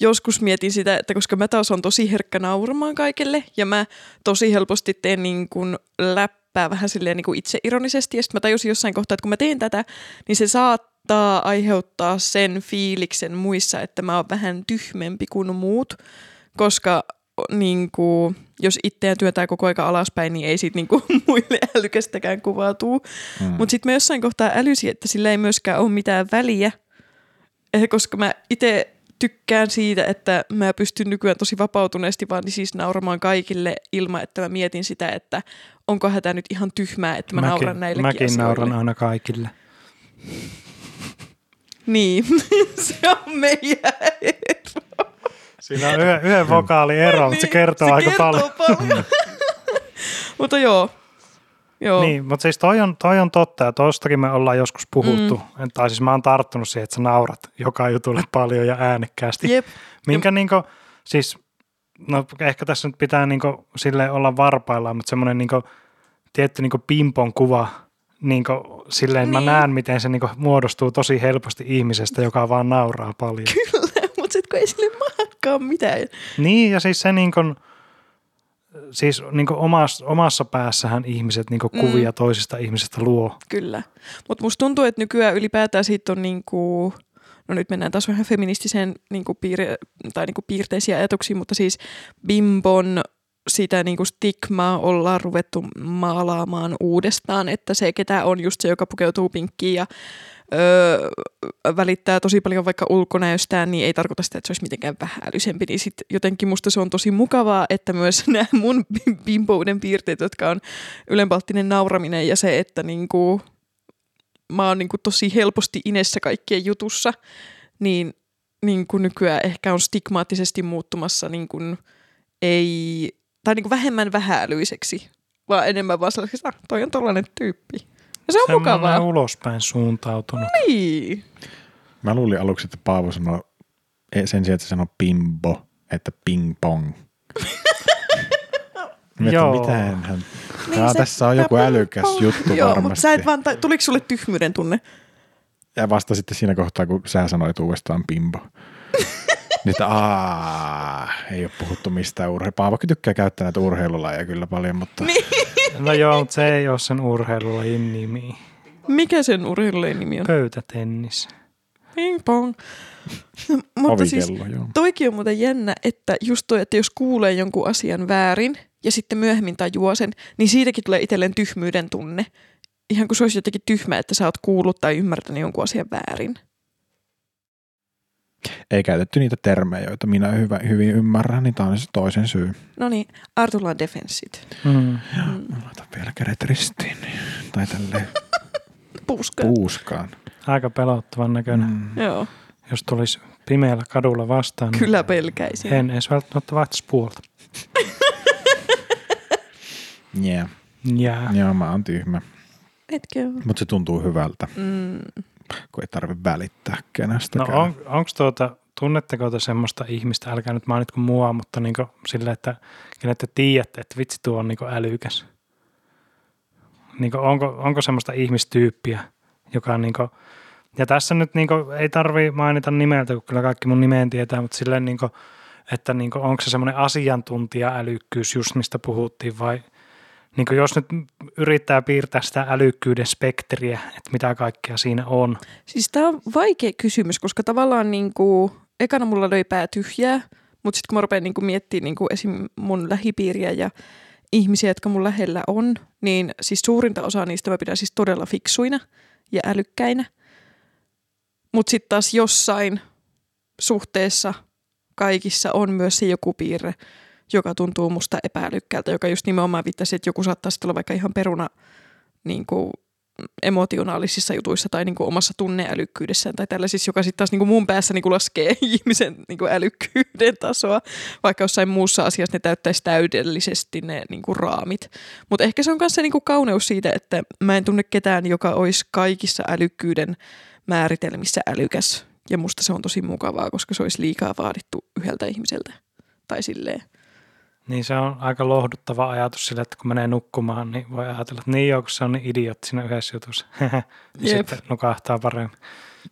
joskus mietin sitä, että koska mä taas on tosi herkkä nauramaan kaikelle ja mä tosi helposti teen niin kuin läppää vähän silleen niin kuin itseironisesti ja sitten mä tajusin jossain kohtaa, että kun mä teen tätä, niin se saattaa aiheuttaa sen fiiliksen muissa, että mä oon vähän tyhmempi kuin muut, koska niin kuin, jos itseään työtää koko aika alaspäin, niin ei siitä niin kuin, muille älykästäkään kuvautuu. Mm. Mutta sitten mä jossain kohtaa älysin, että sillä ei myöskään ole mitään väliä, Eh, koska mä itse tykkään siitä, että mä pystyn nykyään tosi vapautuneesti vaan niin siis nauramaan kaikille ilman, että mä mietin sitä, että onko hätä nyt ihan tyhmää, että mä mäkin, nauran näillekin Mäkin asioille. nauran aina kaikille. Niin, se on meidän ero. Siinä on yhden, yhden vokaali ero, mutta se kertoo Niin, se aika kertoo paljon. paljon. mutta joo. Joo. Niin, mutta siis toi on, toi on totta ja tostakin me ollaan joskus puhuttu. Mm. Tai siis mä oon tarttunut siihen, että sä naurat joka jutulle paljon ja äänekkäästi. Jep. Minkä niinku, siis, no ehkä tässä nyt pitää niinku sille olla varpaillaan, mutta semmoinen niinku, tietty niinku pimpon kuva, niinku, silleen niin. Niin. mä näen, miten se niinku muodostuu tosi helposti ihmisestä, joka vaan nauraa paljon. Kyllä, mutta sitten kun ei sille mahdakaan mitään. Niin, ja siis se niin kuin, siis niin kuin omassa, omassa päässähän ihmiset niin kuin Mm. kuvia toisista ihmisistä luo. Kyllä. Mutta musta tuntuu, että nykyään ylipäätään siitä on niinku, no nyt mennään taas vähän feministiseen niinku piirre, tai niinku piirteisiä ajatuksiin, mutta siis bimbon sitä niinku stigmaa ollaan ruvettu maalaamaan uudestaan, että se ketä on just se, joka pukeutuu pinkkiin ja öö, välittää tosi paljon vaikka ulkonäöstään, niin ei tarkoita sitä, että se olisi mitenkään vähäilysempi. Niin sit jotenkin musta se on tosi mukavaa, että myös nämä mun bimbouden piirteet, jotka on ylenpalttinen nauraminen ja se, että niinku, mä oon niinku tosi helposti inessä kaikkien jutussa, niin niinku nykyään ehkä on stigmaattisesti muuttumassa niinku ei, tai niinku vähemmän vähäälyiseksi, vaan enemmän vaan sellaiseksi, että toi on tollainen tyyppi. Ja se on Semmoinen mukavaa. ulospäin suuntautunut. Niin. Mä luulin aluksi, että Paavo sanoi ei- sen sijaan, että se sanoi pimbo, että ping pong. Mietin, Joo. mitä hän... Niin Jaa, se- tässä on joku älykäs juttu Joo, mutta varmasti. sä et vaan, ta- tuliko sulle tyhmyyden tunne? Ja vasta sitten siinä kohtaa, kun sä sanoit uudestaan pimbo. että aah, ei ole puhuttu mistään urheilusta. Paavokin tykkää käyttää näitä urheilulajeja kyllä paljon, mutta Niin. No joo, mutta se ei ole sen urheilulajin nimi. Mikä sen urheilulajin nimi on? Pöytätennis. Ping pong. mutta siis joo. toikin on muuten jännä, että just toi, että jos kuulee jonkun asian väärin ja sitten myöhemmin tajuaa sen, niin siitäkin tulee itselleen tyhmyyden tunne. Ihan kuin se olisi jotenkin tyhmä, että sä oot kuullut tai ymmärtänyt jonkun asian väärin. Ei käytetty niitä termejä, joita minä hyvä, hyvin ymmärrän, niin tämä on se toisen syy. No niin, Artulan defenssit. Mm. Mm. Laita vielä kädet ristiin. niin- Tai tälleen Puuska. puuskaan. Aika pelottavan näköinen. Mm. Joo, Jos tulisi pimeällä kadulla vastaan, niin kyllä pelkäisin. en edes välttämättä vaihtaisi puolta. Yeah. Jää. Joo, mä oon tyhmä. Etkö? Mutta se tuntuu hyvältä, Mm. Kun ei tarvitse välittää No kenestäkään. on, onko tuota, tunnetteko te semmoista ihmistä, älkää nyt mainitko mua, mutta niinku sillä, että kenet te tiedätte, että vitsi tuo on niinku älykäs. Niinku onko, onko semmoista ihmistyyppiä, joka niinku, ja tässä nyt niinku, ei tarvi mainita nimeltä, kun kyllä kaikki mun nimeen tietää, mutta silleen niinku, että niinku, onko se semmoinen asiantuntija-älykkyys just mistä puhuttiin vai niin jos nyt yrittää piirtää sitä älykkyyden spektriä, että mitä kaikkea siinä on, Siis tämä on vaikea kysymys, koska tavallaan niinku, ekana mulla löi pää tyhjää, mutta sitten kun mä rupean niinku miettimään niinku esim. mun lähipiiriä ja ihmisiä, jotka mun lähellä on, niin siis suurinta osaa niistä mä pidän siis todella fiksuina ja älykkäinä. Mutta sitten taas jossain suhteessa kaikissa on myös se joku piirre, joka tuntuu musta epäälykkäältä, joka just nimenomaan viittasi, että joku saattaa sitten olla vaikka ihan peruna niin kuin emotionaalisissa jutuissa tai niin kuin omassa tunneälykkyydessään tai tällaisissa, joka sitten taas niin kuin mun päässä niin kuin laskee ihmisen niin kuin älykkyyden tasoa, vaikka jossain muussa asiassa ne täyttäisi täydellisesti ne niin kuin raamit. Mutta ehkä se on myös se niin kuin kauneus siitä, että mä en tunne ketään, joka olisi kaikissa älykkyyden määritelmissä älykäs. Ja musta se on tosi mukavaa, koska se olisi liikaa vaadittu yhdeltä ihmiseltä. Tai silleen. Niin se on aika lohduttava ajatus sillä, että kun menee nukkumaan, niin voi ajatella, että niin joo, kun se on niin idiootti siinä yhdessä jutussa. sitten nukahtaa paremmin.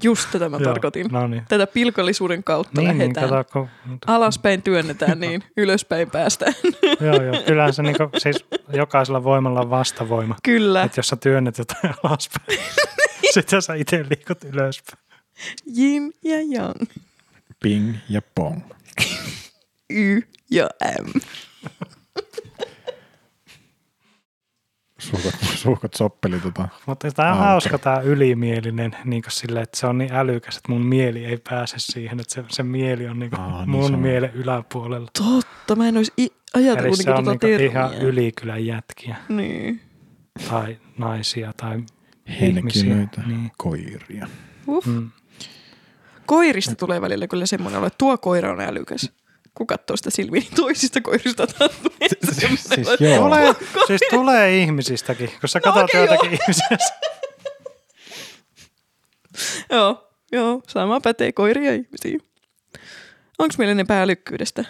Just tätä mä tarkoitin. No niin. Tätä pilkollisuuden kautta Niin, niin lähdetään. kato, kun, Alaspäin työnnetään, niin ylöspäin päästään. joo, joo. Kyllähän se niinku, siis jokaisella voimalla on vastavoima. Kyllä. Että jos sä työnnät jotain alaspäin, sitten sä itse liikut ylöspäin. Yin ja yang. Ping ja pong. Y ja M. Suhkot, suhkot soppeli tota. Mutta tämä on Ah, hauska tämä ylimielinen, niin silleen, että se on niin älykäs, että mun mieli ei pääse siihen, että se, se mieli on niin Aa, niin mun on. mielen yläpuolella. Totta, mä en olisi i- Eli ajatellut se niinku on tota niin ihan ylikylän jätkiä Niin. tai naisia tai ihmisiä. Henkilöitä, Niin. koiria. Uff. Mm. Koirista tulee välillä kyllä semmoinen olo, että tuo koira on älykäs. Kun katsoo sitä silmiin niin toisista koirista tulee Siis- siis joo. Tulee, siis tulee ihmisistäkin, kun sä katsot okei, joitakin joo. ihmisiä. Joo, joo, sama pätee koiria ja ihmisiä. Onko meillä ne päällykkyydestä?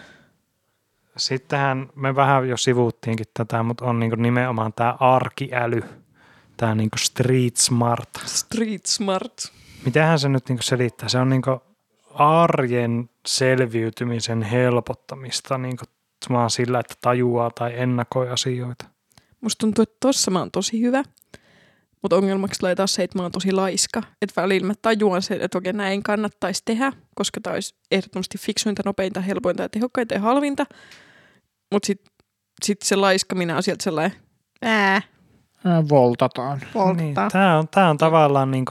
Sittenhän me vähän jo sivuuttiinkin tätä, mutta on niin nimenomaan tämä arkiäly, tämä niin street smart. Street smart. Mitähän se nyt niin selittää? Se on niin arjen selviytymisen helpottamista niin vaan sillä, että tajuaa tai ennakoi asioita. Musta tuntuu, että tossa mä oon tosi hyvä. Mutta ongelmaksi tulee taas se, että mä oon tosi laiska. Että välillä mä tajuan sen, että okei näin kannattaisi tehdä, koska tämä olisi ehdottomasti fiksuinta, nopeinta, helpointa ja tehokkainta ja halvinta. Mutta sitten sit se laiskaminen on sieltä sellainen, ää, voltataan. polttaa. Niin, tämä on, tää on tavallaan niin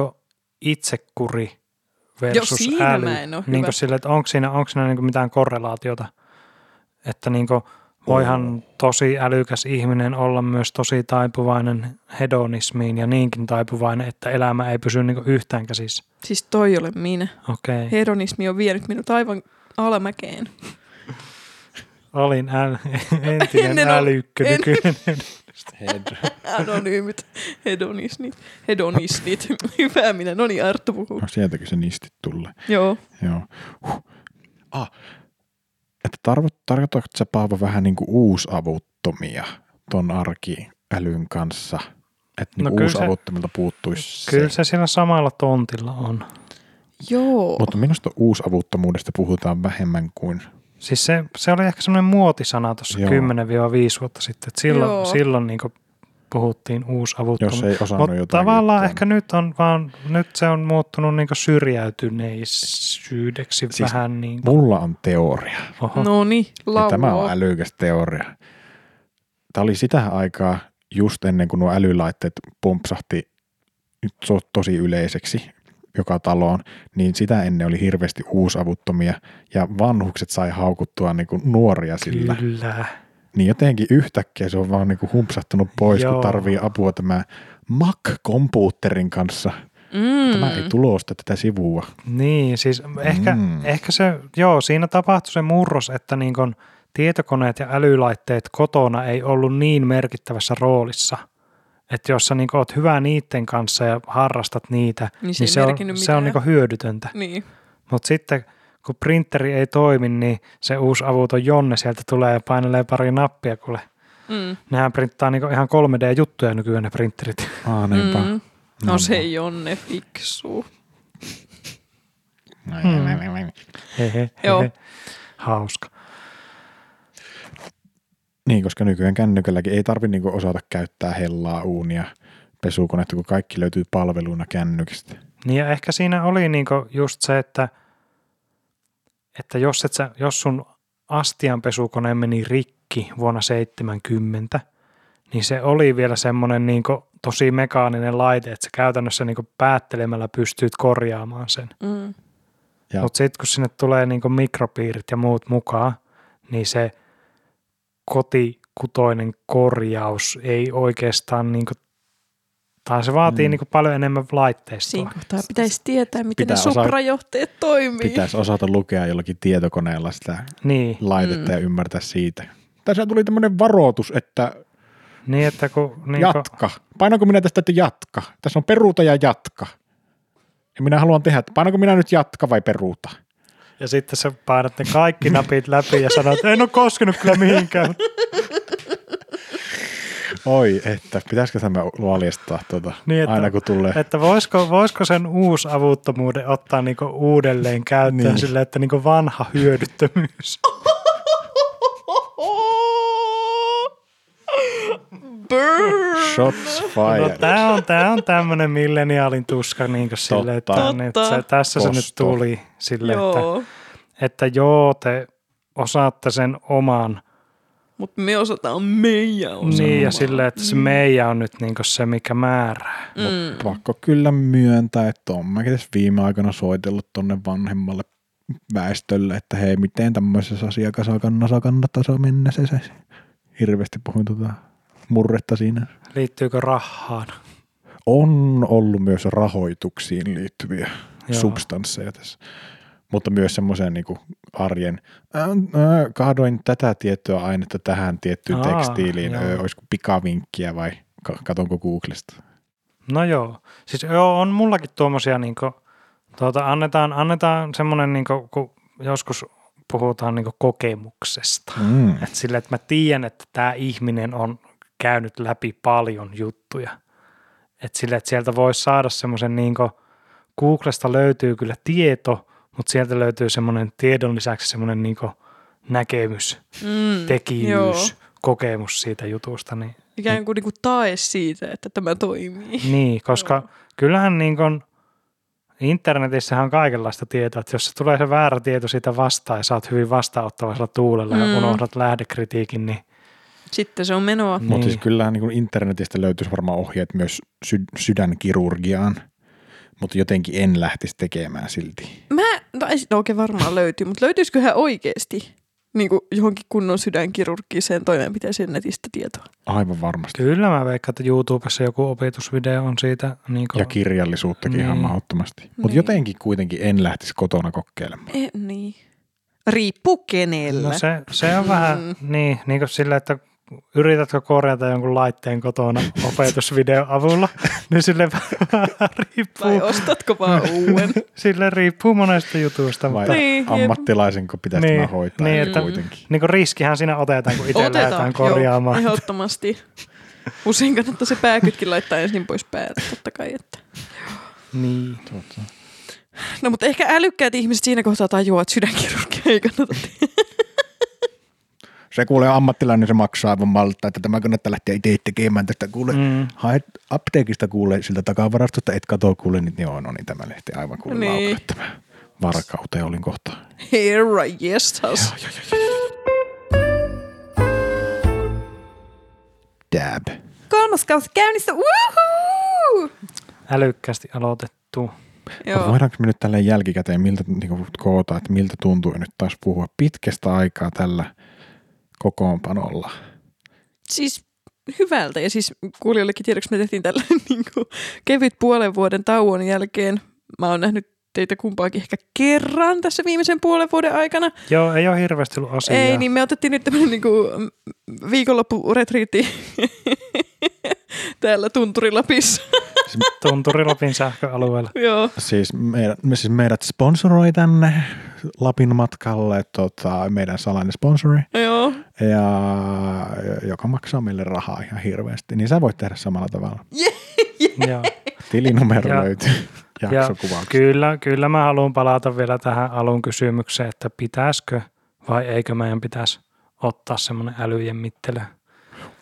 itsekuri versus siinä äly. mä en oo niin hyvä. sille, että onko siinä, onko siinä niin mitään korrelaatiota. Että niin voihan tosi älykäs ihminen olla myös tosi taipuvainen hedonismiin ja niinkin taipuvainen, että elämä ei pysy niin yhtään käsissä. Siis toi ole minä. Okei. Okay. Hedonismi on vienyt minut aivan alamäkeen. Olin äl, entinen Ennen ol- älykkö, en- nykyinen. Anonyymit, hedonistit, hedonistit. Hyvä minä, no niin Arttu puhuu. No, sieltäkin se nistit tulee. Joo. Joo. Huh. Ah. Että tarvo, tarkoitatko sä Paavo vähän niin kuin uusavuttomia ton arkiälyn kanssa? Että niin No kyllä se- uusavuttomilta puuttuisi Kyllä se. se siinä samalla tontilla on. Joo. Mutta minusta uusavuttomuudesta puhutaan vähemmän kuin... Siis se, se oli ehkä semmoinen muotisana tuossa Joo. 10-5 vuotta sitten, että silloin, Joo. silloin niin puhuttiin uusavuttomuus. Jos ei osannut Mutta jotain tavallaan juttua. ehkä nyt on vaan, nyt se on muuttunut niin syrjäytyneisyydeksi Siis vähän niin kuin. Mulla on teoria. Oho. No niin, tämä on älykäs teoria. Tämä oli sitä aikaa just ennen kuin nuo älylaitteet pumpsahti nyt tosi yleiseksi joka taloon, niin sitä ennen oli hirveästi uusavuttomia ja vanhukset sai haukuttua niin kuin nuoria sillä. Kyllä. Niin jotenkin yhtäkkiä se on vaan niin kuin humpsahtanut pois, Joo. kun tarvii apua tämä Mac-kompuutterin kanssa. Mm. Tämä ei tulosta tätä sivua. Niin, siis ehkä, Mm. ehkä se, joo, siinä tapahtui se murros, että niin kuin tietokoneet ja älylaitteet kotona ei ollut niin merkittävässä roolissa. Että jos sä niin oot hyvä niiden kanssa ja harrastat niitä, Niin se niin se on, se on niin hyödytöntä. Niin. Mutta sitten kun printeri ei toimi, niin se uusi avuton Jonne sieltä tulee ja painelee pari nappia, kuule. Mm. Nehän printtaa niinku ihan 3D-juttuja nykyään ne printerit. Aa, niinpä. Mm. No se ei Jonne fiksu. Hehe, Joo. hehe. Hauska. Niin, koska nykyään kännykälläkin ei tarvi niinku osata käyttää hellaa, uunia, pesukonetta, kun kaikki löytyy palveluna kännykistä. Niin ja ehkä siinä oli niinku just se, että, että jos, et sä, jos sun astianpesukone meni rikki vuonna 70, niin se oli vielä semmoinen niinku tosi mekaaninen laite, että sä käytännössä niinku päättelemällä pystyt korjaamaan sen. Mm. Ja Mutta sitten kun sinne tulee niinku mikropiirit ja muut mukaan, niin se kotikutoinen korjaus ei oikeastaan, niinku, tai se vaatii Mm. mm. niinku paljon enemmän laitteistoa. Siinä kohtaa pitäisi tietää, miten Pitää ne suprajohteet toimii. pitäisi osata lukea jollakin tietokoneella sitä Niin, laitetta Mm. ja ymmärtää siitä. Tässä tuli tämmöinen varoitus, että niin että kun... Niin jatka. Painanko minä tästä, että jatka? Tässä on peruuta ja jatka. Ja minä haluan tehdä, että painanko minä nyt jatka vai peruuta? Ja sitten sä painat ne kaikki napit läpi ja sanot, että en ole koskenut kyllä mihinkään. Oi, että pitäisikö tämä valjastaa tuota, Niin, että- aina kun tulee. Että voisiko, voisiko sen uusavuttomuuden ottaa niinku uudelleen käyttöön Niin. niin. silleen, että niinku vanha hyödyttömyys. Burn! Shots No, fired. tämä on, tää on tämmöinen milleniaalin tuska niin sille, että, Totta. että se, tässä se nyt tuli sille, että, Joo. että joo, te osaatte sen oman. Mutta me osataan meidän osa. Niin, ja silleen, että se meidän on nyt niinku se, mikä määrää. Mm. Pakko kyllä myöntää, että on mäkin tässä viime aikoina soitellut tonne vanhemmalle väestölle, että hei, miten tämmöisessä asiakasakannassa kannattaisi mennä se, se. Hirveästi puhuin tota murretta siinä. Liittyykö rahaan? On ollut myös rahoituksiin liittyviä Joo. substansseja tässä. Mutta myös semmoiseen niin arjen, äh, äh, kahdoin tätä tiettyä ainetta tähän tiettyyn Aa, tekstiiliin, joo. olisiko pikavinkkiä vai ka- katonko Googlesta? No joo. Siis joo, on mullakin tuommoisia, niinku, tuota, annetaan, annetaan semmoinen, niinku, kun joskus puhutaan niinku kokemuksesta. Mm. Et sille, että mä tiedän, että tämä ihminen on käynyt läpi paljon juttuja. Et sille, että sieltä voisi saada semmoisen, niin Googlesta löytyy kyllä tieto, mutta sieltä löytyy semmoinen tiedon lisäksi semmoinen niin näkemys, Mm. tekijyys, Joo. kokemus siitä jutusta. Niin, Ikään kuin, niinku tae siitä, että tämä toimii. niin koska kyllähän niin kuin internetissähän on kaikenlaista tietoa, että jos se tulee se väärä tieto siitä vastaan ja sä oot hyvin vastaanottavaisella tuulella mm. ja unohdat lähdekritiikin, niin Sitten se on menoa. Niin. Mutta siis kyllähän niin internetistä löytyisi varmaan ohjeet myös sy- sydänkirurgiaan, mutta jotenkin en lähtisi tekemään silti. Mä, no ei sitä oikein varmaan löytyy, mutta löytyisiköhän oikeasti niin kuin johonkin kunnon sydänkirurgiseen toimenpiteeseen netistä tietoa? Aivan varmasti. Kyllä mä veikkaan, että YouTubessa joku opetusvideo on siitä. Niin Ja kirjallisuuttakin ihan Niin. mahdottomasti. Mutta Niin. jotenkin kuitenkin en lähtisi kotona kokeilemaan. E, niin. Riippuu kenellä. no se, se on vähän niin, niin kuin sillä, että yritätkö korjata jonkun laitteen kotona opetusvideon avulla, niin sille riippuu, ostatko vaan uuden? sille riippuu monesta jutusta. Vai Mutta Niin, ammattilaisenko pitäisi Niin, niin, hoitaa niin, niin, että- kuitenkin. niin kuin riskihän siinä otetaan, kun itse lähdetään korjaamaan. Joo, ehdottomasti. Usein kannattaa se pääkytkin laittaa ensin pois päältä, totta kai. Että. Niin. Totta. No mutta ehkä älykkäät ihmiset siinä kohtaa tajuaa, että sydänkirurgia ei kannata tehdä. Se kuulee ammattilainen, se maksaa aivan malta, että tämä kannattaa lähteä itse tekemään tästä. Kuule, Mm. haet apteekista kuule siltä takavarastosta, et katoa kuule, niin joo, no niin tämä lehti aivan kuule Niin. tämä varkauteen olin kohta. Herra jestas. Dab. Kolmas kausi käynnissä. Woohoo! Älykkäästi aloitettu. Joo. Voidaanko me nyt tälleen jälkikäteen miltä, niin koota, että miltä tuntuu nyt taas puhua pitkästä aikaa tällä kokoonpanolla? Siis hyvältä. Ja siis kuulijoillekin tiedoksi me tehtiin tällä niin kuin, kevyt puolen vuoden tauon jälkeen. Mä oon nähnyt teitä kumpaakin ehkä kerran tässä viimeisen puolen vuoden aikana. Joo, ei ole hirveästi ollut asiaa. Ei, niin me otettiin nyt tämmöinen niin kuin, viikonloppuretriitti täällä Tunturilapissa. Tunturilapin sähköalueella. Joo. Siis, meidät, me siis meidät sponsoroi tänne Lapin matkalle tota, meidän salainen sponsori, Joo. Ja, joka maksaa meille rahaa ihan hirveästi. Niin sä voit tehdä samalla tavalla. Tilinumero Ja- löytyy Ja jaksokuvauksesta. kyllä, kyllä mä haluan palata vielä tähän alun kysymykseen, että pitäisikö vai eikö meidän pitäisi ottaa semmoinen älyjen mittelö.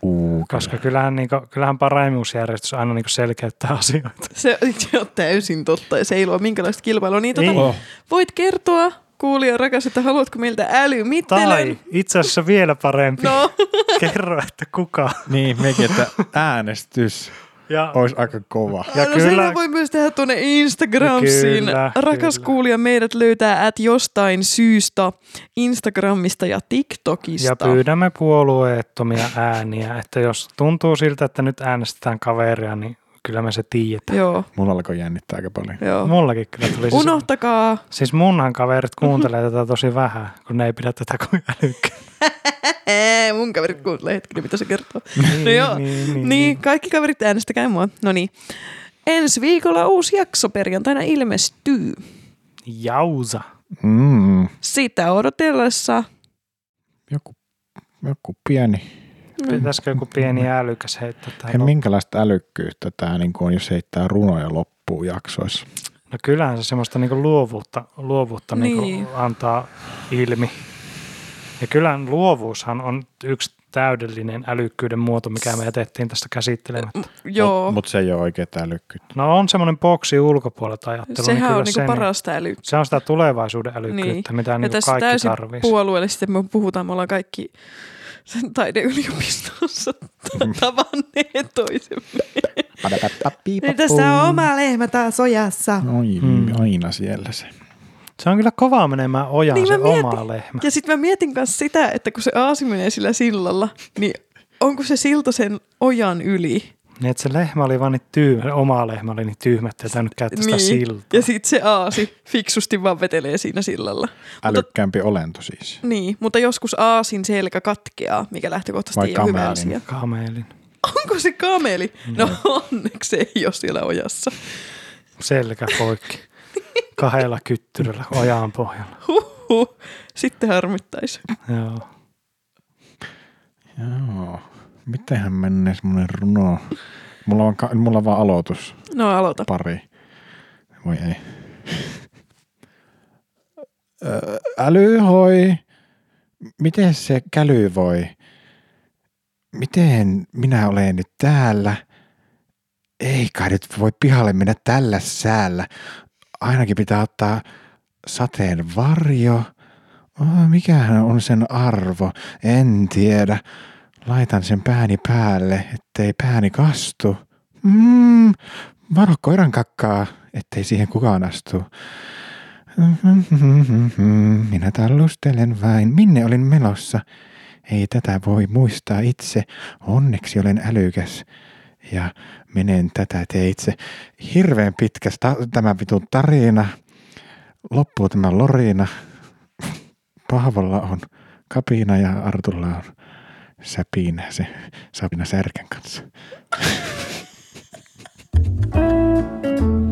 Uu, Koska kyllähän, niin kuin, kyllähän paremmuusjärjestys aina niin selkeyttää asioita. Se, se on täysin totta ja se ei luo minkälaista kilpailua. Niin, tota, Ei. Oh. voit kertoa kuulija rakas, että haluatko meiltä älymittelön? Tai itse asiassa vielä parempi. No, Kerro, että kuka. Niin, mekin, että äänestys Ja, olisi aika kova. Ja no kyllä- kyllä, voi myös tehdä tuonne Instagramsiin. Kyllä, Rakas kyllä. kuulija, meidät löytää at jostain syystä Instagramista ja TikTokista. ja pyydämme puolueettomia ääniä, että jos tuntuu siltä, että nyt äänestetään kaveria, niin kyllä me se tiedetään. Joo, Mulla alkoi jännittää aika paljon. joo. Mullakin kyllä tuli siis, Unohtakaa. siis munhan kaverit kuuntelee tätä tosi vähän, kun ne ei pidä tätä kuin älykkää. Mun kaverit kuuntelee hetkinen, mitä se kertoo. No joo, niin, niin, niin, kaikki kaverit äänestäkää mua. No niin. Ensi viikolla uusi jakso perjantaina ilmestyy. Jausa. Mm, Sitä odotellessa. joku, joku pieni. Pitäisikö joku pieni älykäs heittää tähän Hei, loppuun? minkälaista älykkyyttä tämä niin on, jos heittää runoja loppuun jaksoissa? No kyllähän se semmoista niinku luovuutta, luovuutta niin. Niin. Niinku antaa ilmi. Ja kyllä luovuushan on yksi täydellinen älykkyyden muoto, mikä me jätettiin tästä käsittelemättä. Joo, Mutta mut se ei ole oikein älykkyyttä. No on semmoinen boksi ulkopuolelta ajattelu. niin sehän kyllä on niinku se, parasta älykkyyttä. Se on sitä tulevaisuuden älykkyyttä, Niin. mitä Ja niin tässä kaikki täysin tarvitsisi. puolueellisesti me puhutaan, me ollaan kaikki sen taideyliopistossa tavanneet toisemme. Niin tässä on oma lehmä taas ojassa. Oi, Mm. aina siellä se. Se on kyllä kova menemään ojaan Niin se mietin. oma lehmä. Ja sitten mä mietin myös sitä, että kun se aasi menee sillä sillalla, niin onko se silta sen ojan yli? Niin, että se lehmä oli vaan niin tyhmä, oma lehmä oli niin tyhmä, että ei tainnut käyttää sitä siltaa. Ja sitten se aasi fiksusti vaan vetelee siinä sillalla. Mutta, Älykkäämpi olento siis. niin, mutta joskus aasin selkä katkeaa, mikä lähtökohtaisesti Vai ei ole hyvä kamelin? asia. Kamelin. Onko se kameli? No onneksi se ei ole siellä ojassa. Selkä poikki. Kahdella kyttyrillä ojaan pohjalla. Huhhuh. Sitten harmittaisi. Joo. Joo. Mitenhän menee semmoinen runo? Mulla on, ka- mulla on vaan aloitus No aloita. pari. Voi ei. Älyhoi. Miten se käly voi? Miten minä olen nyt täällä? Ei kai nyt voi pihalle mennä tällä säällä. Ainakin pitää ottaa sateen varjo. Oh, mikähän on sen arvo? En tiedä. Laitan sen pääni päälle, ettei pääni kastu. Mm, varo koiran kakkaa, ettei siihen kukaan astu. Minä tallustelen vain, minne olin menossa. Ei tätä voi muistaa itse. Onneksi olen älykäs ja menen tätä teitse. Hirveän pitkä sta- tämä vitun tarina. Loppuu tämä lorina. Pahvolla on kapina ja Artulla on säpinä, se sapina särken kanssa.